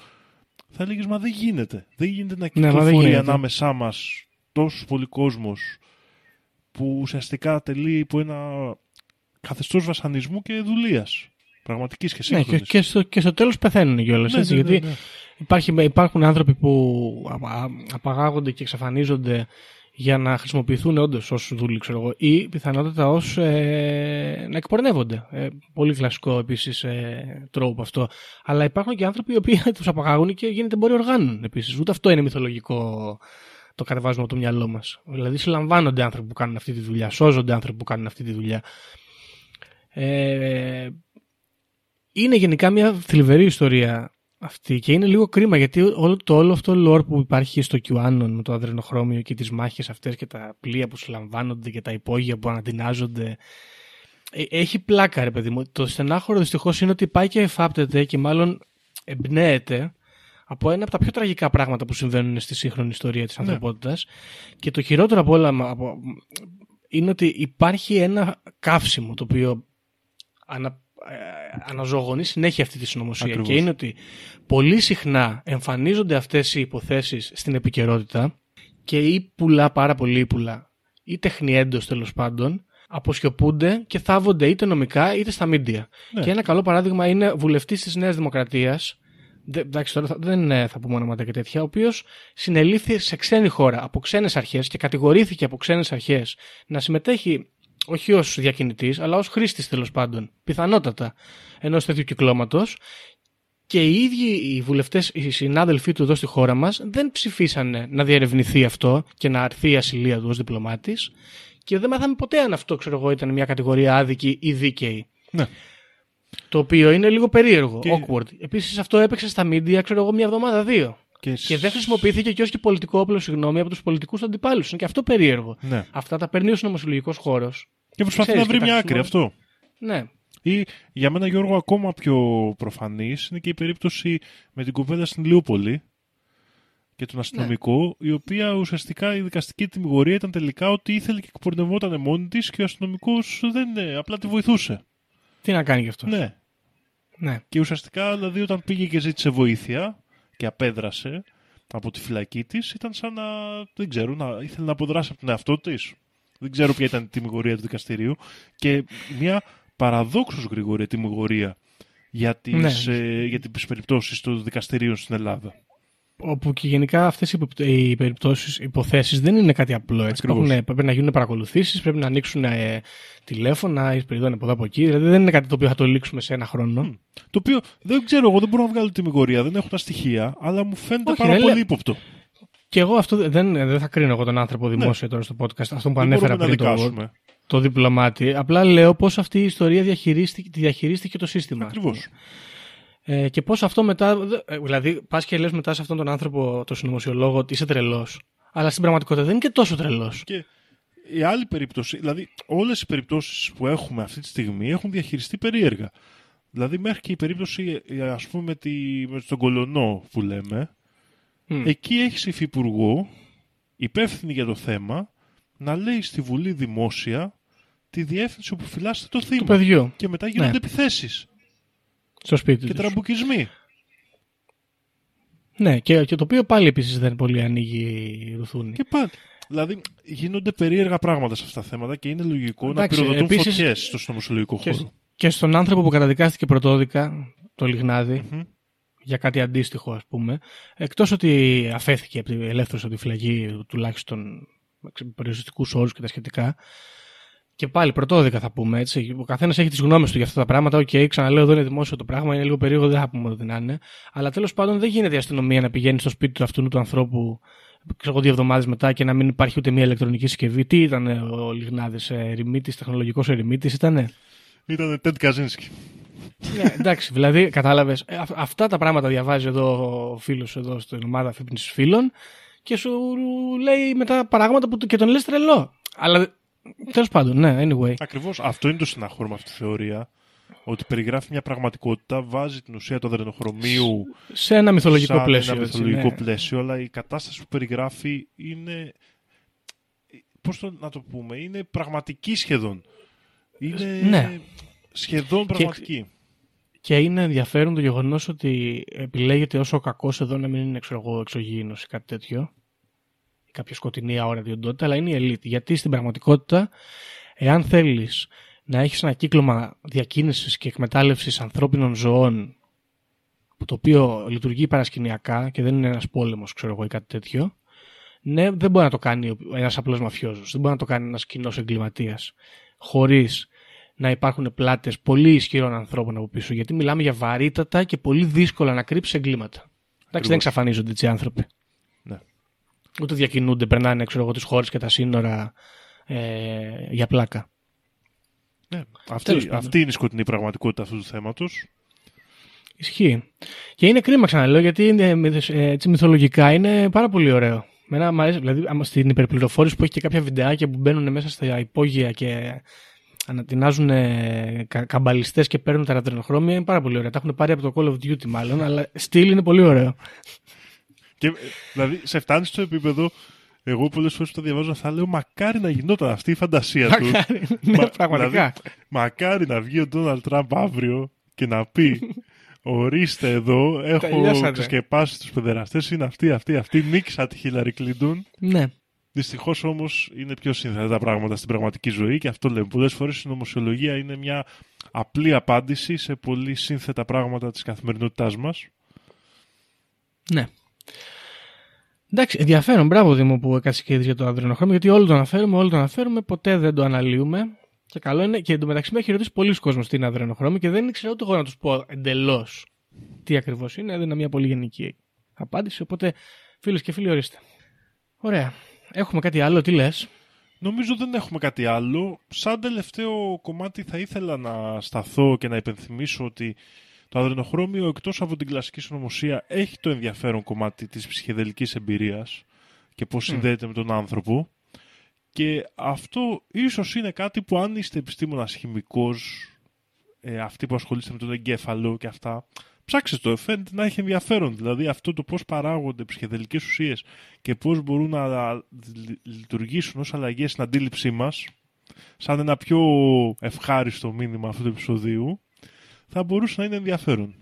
θα έλεγες, μα δεν γίνεται. Δεν γίνεται να Ναι, μα δεν κυκλοφορεί γίνεται. ανάμεσά μας τόσος πολύ κόσμος που ουσιαστικά τελεί υπό ένα καθεστώς βασανισμού και δουλείας. Πραγματικής και Ναι, και, σύγχρονης. και, στο, και στο τέλος πεθαίνουν κιόλας, Ναι, έτσι, ναι, ναι, γιατί ναι. Υπάρχει, υπάρχουν άνθρωποι που απα- απαγάγονται και εξαφανίζονται για να χρησιμοποιηθούν όντως ως δούλοι, ξέρω εγώ, ή πιθανότατα ως ε, να εκπορνεύονται. Ε, πολύ κλασικό επίσης ε, τρόπο αυτό. Αλλά υπάρχουν και άνθρωποι οι οποίοι τους απαγάγουν και γίνεται εμπόριο οργάνων επίσης. Ούτε αυτό είναι μυθολογικό το κατεβάζουμε από το μυαλό μας. Δηλαδή, συλλαμβάνονται άνθρωποι που κάνουν αυτή τη δουλειά, σώζονται άνθρωποι που κάνουν αυτή τη δουλειά. Ε, είναι γενικά μια θλιβερή ιστορία αυτή και είναι λίγο κρίμα γιατί όλο, το όλο αυτό lore που υπάρχει στο QAnon με το αδρενοχρώμιο και τις μάχες αυτές και τα πλοία που συλλαμβάνονται και τα υπόγεια που ανατινάζονται ε, έχει πλάκα ρε παιδί μου. Το στενάχωρο δυστυχώς είναι ότι πάει και εφάπτεται και μάλλον εμπνέεται από ένα από τα πιο τραγικά πράγματα που συμβαίνουν στη σύγχρονη ιστορία της ανθρωπότητας και το χειρότερο από όλα μα- από- είναι ότι υπάρχει ένα καύσιμο το οποίο ανα, ε, αναζωογονεί συνέχεια αυτή τη συνωμοσία Ακριβώς. και είναι ότι πολύ συχνά εμφανίζονται αυτές οι υποθέσεις στην επικαιρότητα και ή πουλά πάρα πολύ ή πουλά ή τεχνιέντος τέλος πάντων αποσιωπούνται και θάβονται είτε νομικά είτε στα μίντια. Ναι. Και ένα καλό παράδειγμα είναι βουλευτής της Νέας Δημοκρατίας Δε- εντάξει, τώρα θα- δεν ε, θα πούμε ονόματα και τέτοια, ο οποίος συνελήφθη σε ξένη χώρα από ξένες αρχές και κατηγορήθηκε από ξένες αρχές να συμμετέχει όχι ως διακινητής, αλλά ως χρήστης τέλος πάντων, πιθανότατα ενός τέτοιου κυκλώματος. Και οι ίδιοι οι βουλευτές, οι συνάδελφοί του εδώ στη χώρα μας, δεν ψηφίσανε να διερευνηθεί αυτό και να αρθεί η ασυλία του ως διπλωμάτης. Και δεν μάθαμε ποτέ αν αυτό, ξέρω εγώ, ήταν μια κατηγορία άδικη ή δίκαιη. Ναι. Το οποίο είναι λίγο περίεργο, Και- awkward. Επίσης αυτό έπαιξε στα media, ξέρω εγώ, μια εβδομάδα, δύο. Και, Και δεν χρησιμοποιήθηκε και ως και πολιτικό όπλο, συγγνώμη, από τους πολιτικούς αντιπάλους. Είναι και αυτό περίεργο. Ναι. Αυτά τα παίρνει ο συνωμοσιολογικό χώρος. Και προσπαθεί Ξέρεις, να βρει και τα μια άκρη χρησιμο- αυτό. Ναι. Ή για μένα Γιώργο ακόμα πιο προφανής είναι και η περίπτωση με την κουβέντα στην Λιούπολη και τον αστυνομικό, η οποία ουσιαστικά η δικαστική τιμιγορία ήταν τελικά ότι ήθελε και εκπορνευόταν μόνη της και ο αστυνομικός δεν ε, απλά τη βοηθούσε. Τι να κάνει γι' αυτός. Ναι. ναι. Και ουσιαστικά δηλαδή όταν πήγε και ζήτησε βοήθεια και απέδρασε από τη φυλακή της, ήταν σαν να. δεν ξέρω, να ήθελε να αποδράσει από τον εαυτό της. Δεν ξέρω ποια ήταν η τιμιγορία του δικαστηρίου. Και μια παραδόξως γρήγορη τιμιγορία για τις, Ναι. ε, για τις περιπτώσεις των δικαστηρίων στην Ελλάδα. Όπου και γενικά αυτές οι, υποπ- οι περιπτώσεις, υποθέσεις δεν είναι κάτι απλό. Έτσι. Ακριβώς. Υπάρχουν, πρέπει να γίνουν παρακολουθήσεις, πρέπει να ανοίξουν ε, τηλέφωνα, εισπηριδών από εδώ από εκεί. Δηλαδή δεν είναι κάτι το οποίο θα το λήξουμε σε ένα χρόνο. Το οποίο δεν ξέρω, εγώ δεν μπορώ να βγάλω τιμιγορία, δεν έχω τα στοιχεία, αλλά μου φαίνεται Όχι, πάρα ρε, πολύ λέ- ύποπτο. Και εγώ αυτό δεν, δεν θα κρίνω εγώ τον άνθρωπο δημόσια τώρα στο podcast, αυτόν που Δεν ανέφερα μπορούμε να πριν το, δικάσουμε. το διπλωμάτι. Απλά λέω πώς αυτή η ιστορία διαχειρίστηκε, τη διαχειρίστηκε το σύστημα. Ακριβώς. Ε, και πώς αυτό μετά. ε, Δηλαδή, πας και λες μετά σε αυτόν τον άνθρωπο, τον συνωμοσιολόγο, ότι είσαι τρελός. Αλλά στην πραγματικότητα δεν είναι και τόσο τρελός. Και η άλλη περίπτωση, δηλαδή όλες οι περιπτώσεις που έχουμε αυτή τη στιγμή έχουν διαχειριστεί περίεργα. Δηλαδή μέχρι και η περίπτωση ε, ας πούμε με, τη, με τον Κολονό που λέμε, εκεί έχεις υφυπουργό υπεύθυνη για το θέμα να λέει στη Βουλή δημόσια τη διεύθυνση όπου φυλάσσεται το θύμα. Του παιδιού. Και μετά γίνονται Ναι. επιθέσεις Στο σπίτι και τους. τραμπουκισμοί. Ναι, και, και το οποίο πάλι επίσης δεν πολύ ανοίγει ρουθούνι. Και πάλι. Δηλαδή γίνονται περίεργα πράγματα σε αυτά τα θέματα και είναι λογικό Εντάξει, να πυροδοτούν επίσης- φωτιές στο συνωμοσιολογικό Και, χώρο. και στον άνθρωπο που καταδικάστηκε πρωτόδικα, το Λιγνάδη Μμμ. για κάτι αντίστοιχο ας πούμε, εκτός ότι αφέθηκε από τη- ελεύθερος από τη φυλακή τουλάχιστον με περιοριστικούς όρους και τα σχετικά, και πάλι πρωτόδικα θα πούμε έτσι. Ο καθένας έχει τις γνώμες του για αυτά τα πράγματα. Οκ, ξαναλέω, εδώ είναι δημόσιο το πράγμα, είναι λίγο περίεργο, δεν θα πούμε ότι να είναι. Αλλά τέλος πάντων δεν γίνεται η αστυνομία να πηγαίνει στο σπίτι του αυτού του ανθρώπου ξέρω εγώ, δύο εβδομάδες μετά και να μην υπάρχει ούτε μία ηλεκτρονική συσκευή. Τι ήταν ε, ο Λιγνάδης, ερημίτης, τεχνολογικός ερημίτης, ήταν. Ήταν Τέντ Καζίνσκι. Ναι, εντάξει, δηλαδή, κατάλαβες. Αυτά τα πράγματα διαβάζει εδώ ο φίλος εδώ στην ομάδα αφύπνιση φίλων και σου λέει μετά πράγματα που και τον λες τρελό. Αλλά Τέλος πάντων, ναι, anyway. Ακριβώς αυτό είναι το συναχώρημα αυτή τη θεωρία. Ότι περιγράφει μια πραγματικότητα, βάζει την ουσία του αδρενοχρωμίου Σε ένα μυθολογικό σαν πλαίσιο. ένα έτσι, μυθολογικό ναι. πλαίσιο, αλλά η κατάσταση που περιγράφει είναι. Πώς το να το πούμε, είναι πραγματική σχεδόν. Είναι Ναι. σχεδόν πραγματική. Και είναι ενδιαφέρον το γεγονός ότι επιλέγεται όσο κακός εδώ να μην είναι ξέρω εγώ, εξωγήινος ή κάτι τέτοιο. Ή κάποια σκοτεινή αόρατη οντότητα, αλλά είναι η ελίτ. Γιατί στην πραγματικότητα, εάν θέλεις να έχεις ένα κύκλωμα διακίνησης και εκμετάλλευσης ανθρώπινων ζωών, που το οποίο λειτουργεί παρασκηνιακά και δεν είναι ένας πόλεμος, ξέρω εγώ, ή κάτι τέτοιο, ναι, δεν μπορεί να το κάνει ένας απλός μαφιόζος. Δεν μπορεί να το κάνει ένας κοινός εγκληματίας. Χωρίς να υπάρχουν πλάτες πολύ ισχυρών ανθρώπων από πίσω. Γιατί μιλάμε για βαρύτατα και πολύ δύσκολα να κρύψεις εγκλήματα. Εντάξει, δεν εξαφανίζονται έτσι οι άνθρωποι. Ναι. Ούτε διακινούνται, περνάνε ξέρω εγώ, τις χώρες και τα σύνορα ε, για πλάκα. Ναι. Τέλος Αυτή, πάντων. αυτή είναι η σκοτεινή πραγματικότητα αυτού του θέματος. Ισχύει. Και είναι κρίμα, ξαναλέω, γιατί είναι, μυθ- ε, έτσι, μυθολογικά είναι πάρα πολύ ωραίο. Μένα μου αρέσει, δηλαδή, άμα στην υπερπληροφόρηση που έχει και κάποια βιντεάκια που μπαίνουν μέσα στα υπόγεια και ανατινάζουν ε, κα, καμπαλιστές και παίρνουν τα ραδιενοχρώμια, είναι πάρα πολύ ωραία. Τα έχουν πάρει από το Call of Duty, μάλλον, αλλά στυλ είναι πολύ ωραίο. Και, ε, δηλαδή, σε φτάνει στο επίπεδο. Εγώ πολλές φορές που τα διαβάζω θα λέω μακάρι να γινόταν αυτή η φαντασία του. ναι, Μα- πραγματικά. δηλαδή, μακάρι να βγει ο Ντόναλτ Τραμπ αύριο και να πει Ορίστε εδώ, έχω Τελειώσατε. ξεσκεπάσει τους παιδεραστές. Είναι αυτοί, αυτοί, αυτοί. Νίκησα τη Χίλαρη Κλίντον. ναι. Δυστυχώς όμως είναι πιο σύνθετα τα πράγματα στην πραγματική ζωή και αυτό λέμε. Πολλές φορές η νομοσιολογία είναι μια απλή απάντηση σε πολύ σύνθετα πράγματα της καθημερινότητάς μας. Ναι. Εντάξει, ενδιαφέρον. Μπράβο Δήμο που έκατσε και είδες για το αδρενοχρώμιο, γιατί όλο το αναφέρουμε, όλο το αναφέρουμε, ποτέ δεν το αναλύουμε. Και καλό είναι, και εντωμεταξύ με έχει ρωτήσει πολλοί κόσμος τι είναι αδρενοχρώμιο και δεν ήξερα ούτε εγώ να τους πω εντελώς τι ακριβώς είναι. Έδινα μια πολύ γενική απάντηση. Οπότε, φίλες και φίλοι, ορίστε. Ωραία. Έχουμε κάτι άλλο, τι λες; Νομίζω δεν έχουμε κάτι άλλο. Σαν τελευταίο κομμάτι θα ήθελα να σταθώ και να υπενθυμίσω ότι το αδρενοχρώμιο εκτός από την κλασική συνωμοσία έχει το ενδιαφέρον κομμάτι της ψυχεδελικής εμπειρίας και πώς συνδέεται με τον άνθρωπο. Και αυτό ίσως είναι κάτι που αν είστε επιστήμονας χημικός, ε, αυτοί που ασχολείστε με τον εγκέφαλο και αυτά, ψάξτε το, φαίνεται να έχει ενδιαφέρον. Δηλαδή αυτό το πώς παράγονται ψυχεδελικές ουσίες και πώς μπορούν να λει- λειτουργήσουν ως αλλαγές στην αντίληψή μας, σαν ένα πιο ευχάριστο μήνυμα αυτού του επεισοδίου, θα μπορούσε να είναι ενδιαφέρον.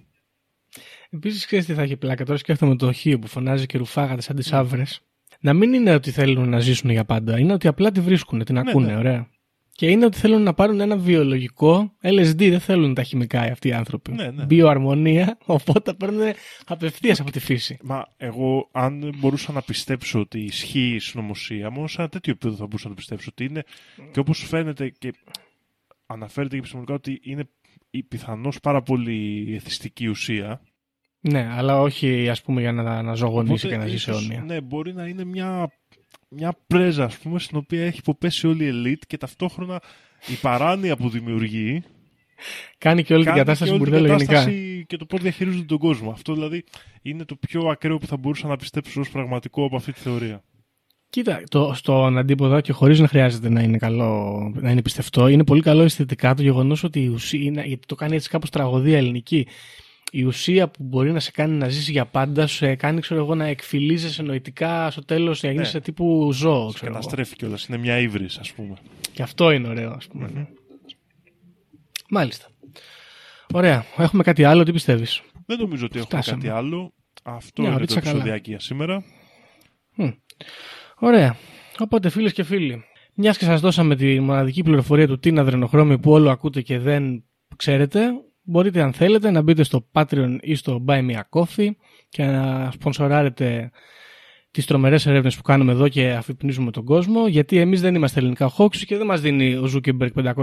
Επίσης, ξέρεις τι θα έχει πλάκα; Τώρα σκέφτομαι το οχείο που φωνάζει και ρουφάγατε σαν τις άβρες. Να μην είναι ότι θέλουν να ζήσουν για πάντα. Είναι ότι απλά τη βρίσκουν, την ακούνε, ναι. ωραία. Και είναι ότι θέλουν να πάρουν ένα βιολογικό LSD. Δεν θέλουν τα χημικά αυτοί οι άνθρωποι. Ναι, ναι. Βιοαρμονία, οπότε τα παίρνουν απευθείας από τη φύση. Μα εγώ, αν μπορούσα να πιστέψω ότι ισχύει η συνωμοσία, μόνο σε ένα τέτοιο επίπεδο θα μπορούσα να το πιστέψω ότι είναι και όπως φαίνεται και αναφέρεται και επιστημονικά ότι είναι πιθανώς πάρα πολύ εθιστική ουσία. Ναι, αλλά όχι ας πούμε για να, να ζωγονίσει Οπότε, και να ζήσει ίσως, αιώνια. Ναι, μπορεί να είναι μια, μια πρέζα, ας πούμε, στην οποία έχει υποπέσει όλη η ελίτ και ταυτόχρονα η παράνοια που δημιουργεί Κάνει και όλη την κάνει κατάσταση και όλη την μπουρδέλο γενικά. κατάσταση και το πώς διαχειρίζονται τον κόσμο. Αυτό δηλαδή είναι το πιο ακραίο που θα μπορούσα να πιστέψω ως πραγματικό από αυτή τη θεωρία. Κοίτα, το, στον αντίποδα και χωρίς να χρειάζεται να είναι καλό, να είναι πιστευτό, είναι πολύ καλό αισθητικά το γεγονός ότι η ουσία είναι, γιατί το κάνει έτσι κάπως τραγωδία ελληνική. Η ουσία που μπορεί να σε κάνει να ζήσει για πάντα, σε κάνει ξέρω εγώ, να εκφυλίζεσαι νοητικά στο τέλος, να γίνεσαι τύπου ζώο. Σε Ξέρω εγώ. καταστρέφει κιόλας. Είναι μια ύβρις, ας πούμε. Και αυτό είναι ωραίο, ας πούμε. ναι. Μάλιστα. Ωραία. Έχουμε κάτι άλλο, τι πιστεύεις; Δεν νομίζω ότι έχουμε Φτάσαμε. κάτι άλλο. Αυτό Μια είναι το ωρίτσα καλά. επεισοδιάκι για σήμερα. Ωραία. Οπότε φίλες και φίλοι, μιας και σας δώσαμε τη μοναδική πληροφορία του τι είναι αδρενοχρώμιο που όλο ακούτε και δεν ξέρετε, μπορείτε αν θέλετε να μπείτε στο Patreon ή στο Buy Me a Coffee και να σπονσοράρετε τις τρομερές ερεύνες που κάνουμε εδώ και αφυπνίζουμε τον κόσμο, γιατί εμείς δεν είμαστε ελληνικά χόξου και δεν μας δίνει ο Zuckerberg 500.000.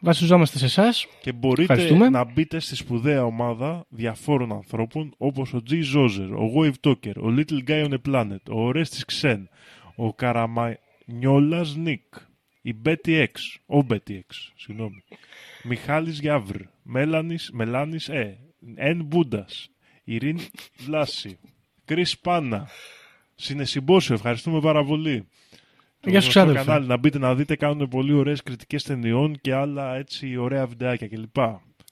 Βασιζόμαστε σε εσάς. Και μπορείτε Ευχαριστούμε. να μπείτε στη σπουδαία ομάδα διαφόρων ανθρώπων όπως ο G. Zozer, ο Wave Talker, ο Little Guy on a Planet, ο Ορέστης Ξεν, ο Καραμανιόλας Νίκ, η Betty X, ο Betty X, συγγνώμη, Μιχάλης Γιάβρ, Μέλανης, Μελάνης Ε, Εν Μπούντας, Ειρήν Βλάση, Κρίς Πάνα, Συνεσυμπόσιο, ευχαριστούμε πάρα πολύ. Γεια σου, στο ξάδελφε. κανάλι να μπείτε να δείτε, κάνουν πολύ ωραίες κριτικές ταινιών και άλλα έτσι ωραία βιντεάκια κλπ.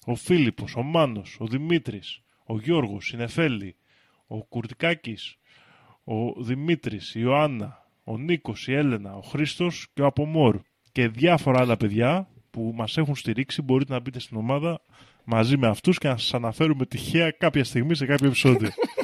Ο Φίλιππος, ο Μάνος, ο Δημήτρης, ο Γιώργος, η Νεφέλη, ο Κουρτικάκης, ο Δημήτρης, η Ιωάννα, ο Νίκος, η Έλενα, ο Χρήστος και ο Απομόρ και διάφορα άλλα παιδιά που μας έχουν στηρίξει μπορείτε να μπείτε στην ομάδα μαζί με αυτούς και να σας αναφέρουμε τυχαία κάποια στιγμή σε κάποιο επεισόδιο.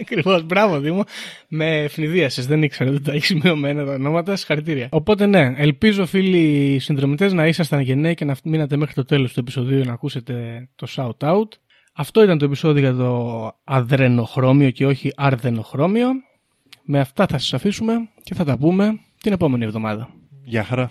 Ακριβώς. Μπράβο, Δήμο. Με ευνηδίασες. Δεν ήξερα ότι τα έχεις σημειωμένα τα ονόματα. Συγχαρητήρια. Οπότε, ναι, ελπίζω φίλοι συνδρομητές να ήσασταν γενναίοι και να μείνατε μέχρι το τέλος του επεισοδίου να ακούσετε το shout out. Αυτό ήταν το επεισόδιο για το αδρενοχρώμιο και όχι αρδενοχρώμιο. Με αυτά θα σας αφήσουμε και θα τα πούμε την επόμενη εβδομάδα. Γεια χαρά.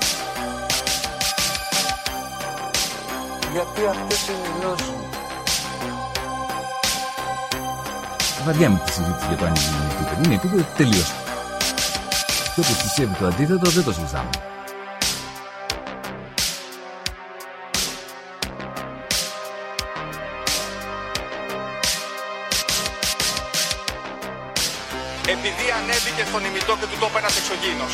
Γιατί αυτές είναι οι γνώσεις μου. Βαριά με τη συζήτηση για το αν είναι επίπεδο. Είναι επίπεδο τελείωσε. Και όποιος πιστεύει το αντίθετο δεν το συζητάμε. Επειδή ανέβηκε στον ημιτό και του το είπε ένας εξωγήινος.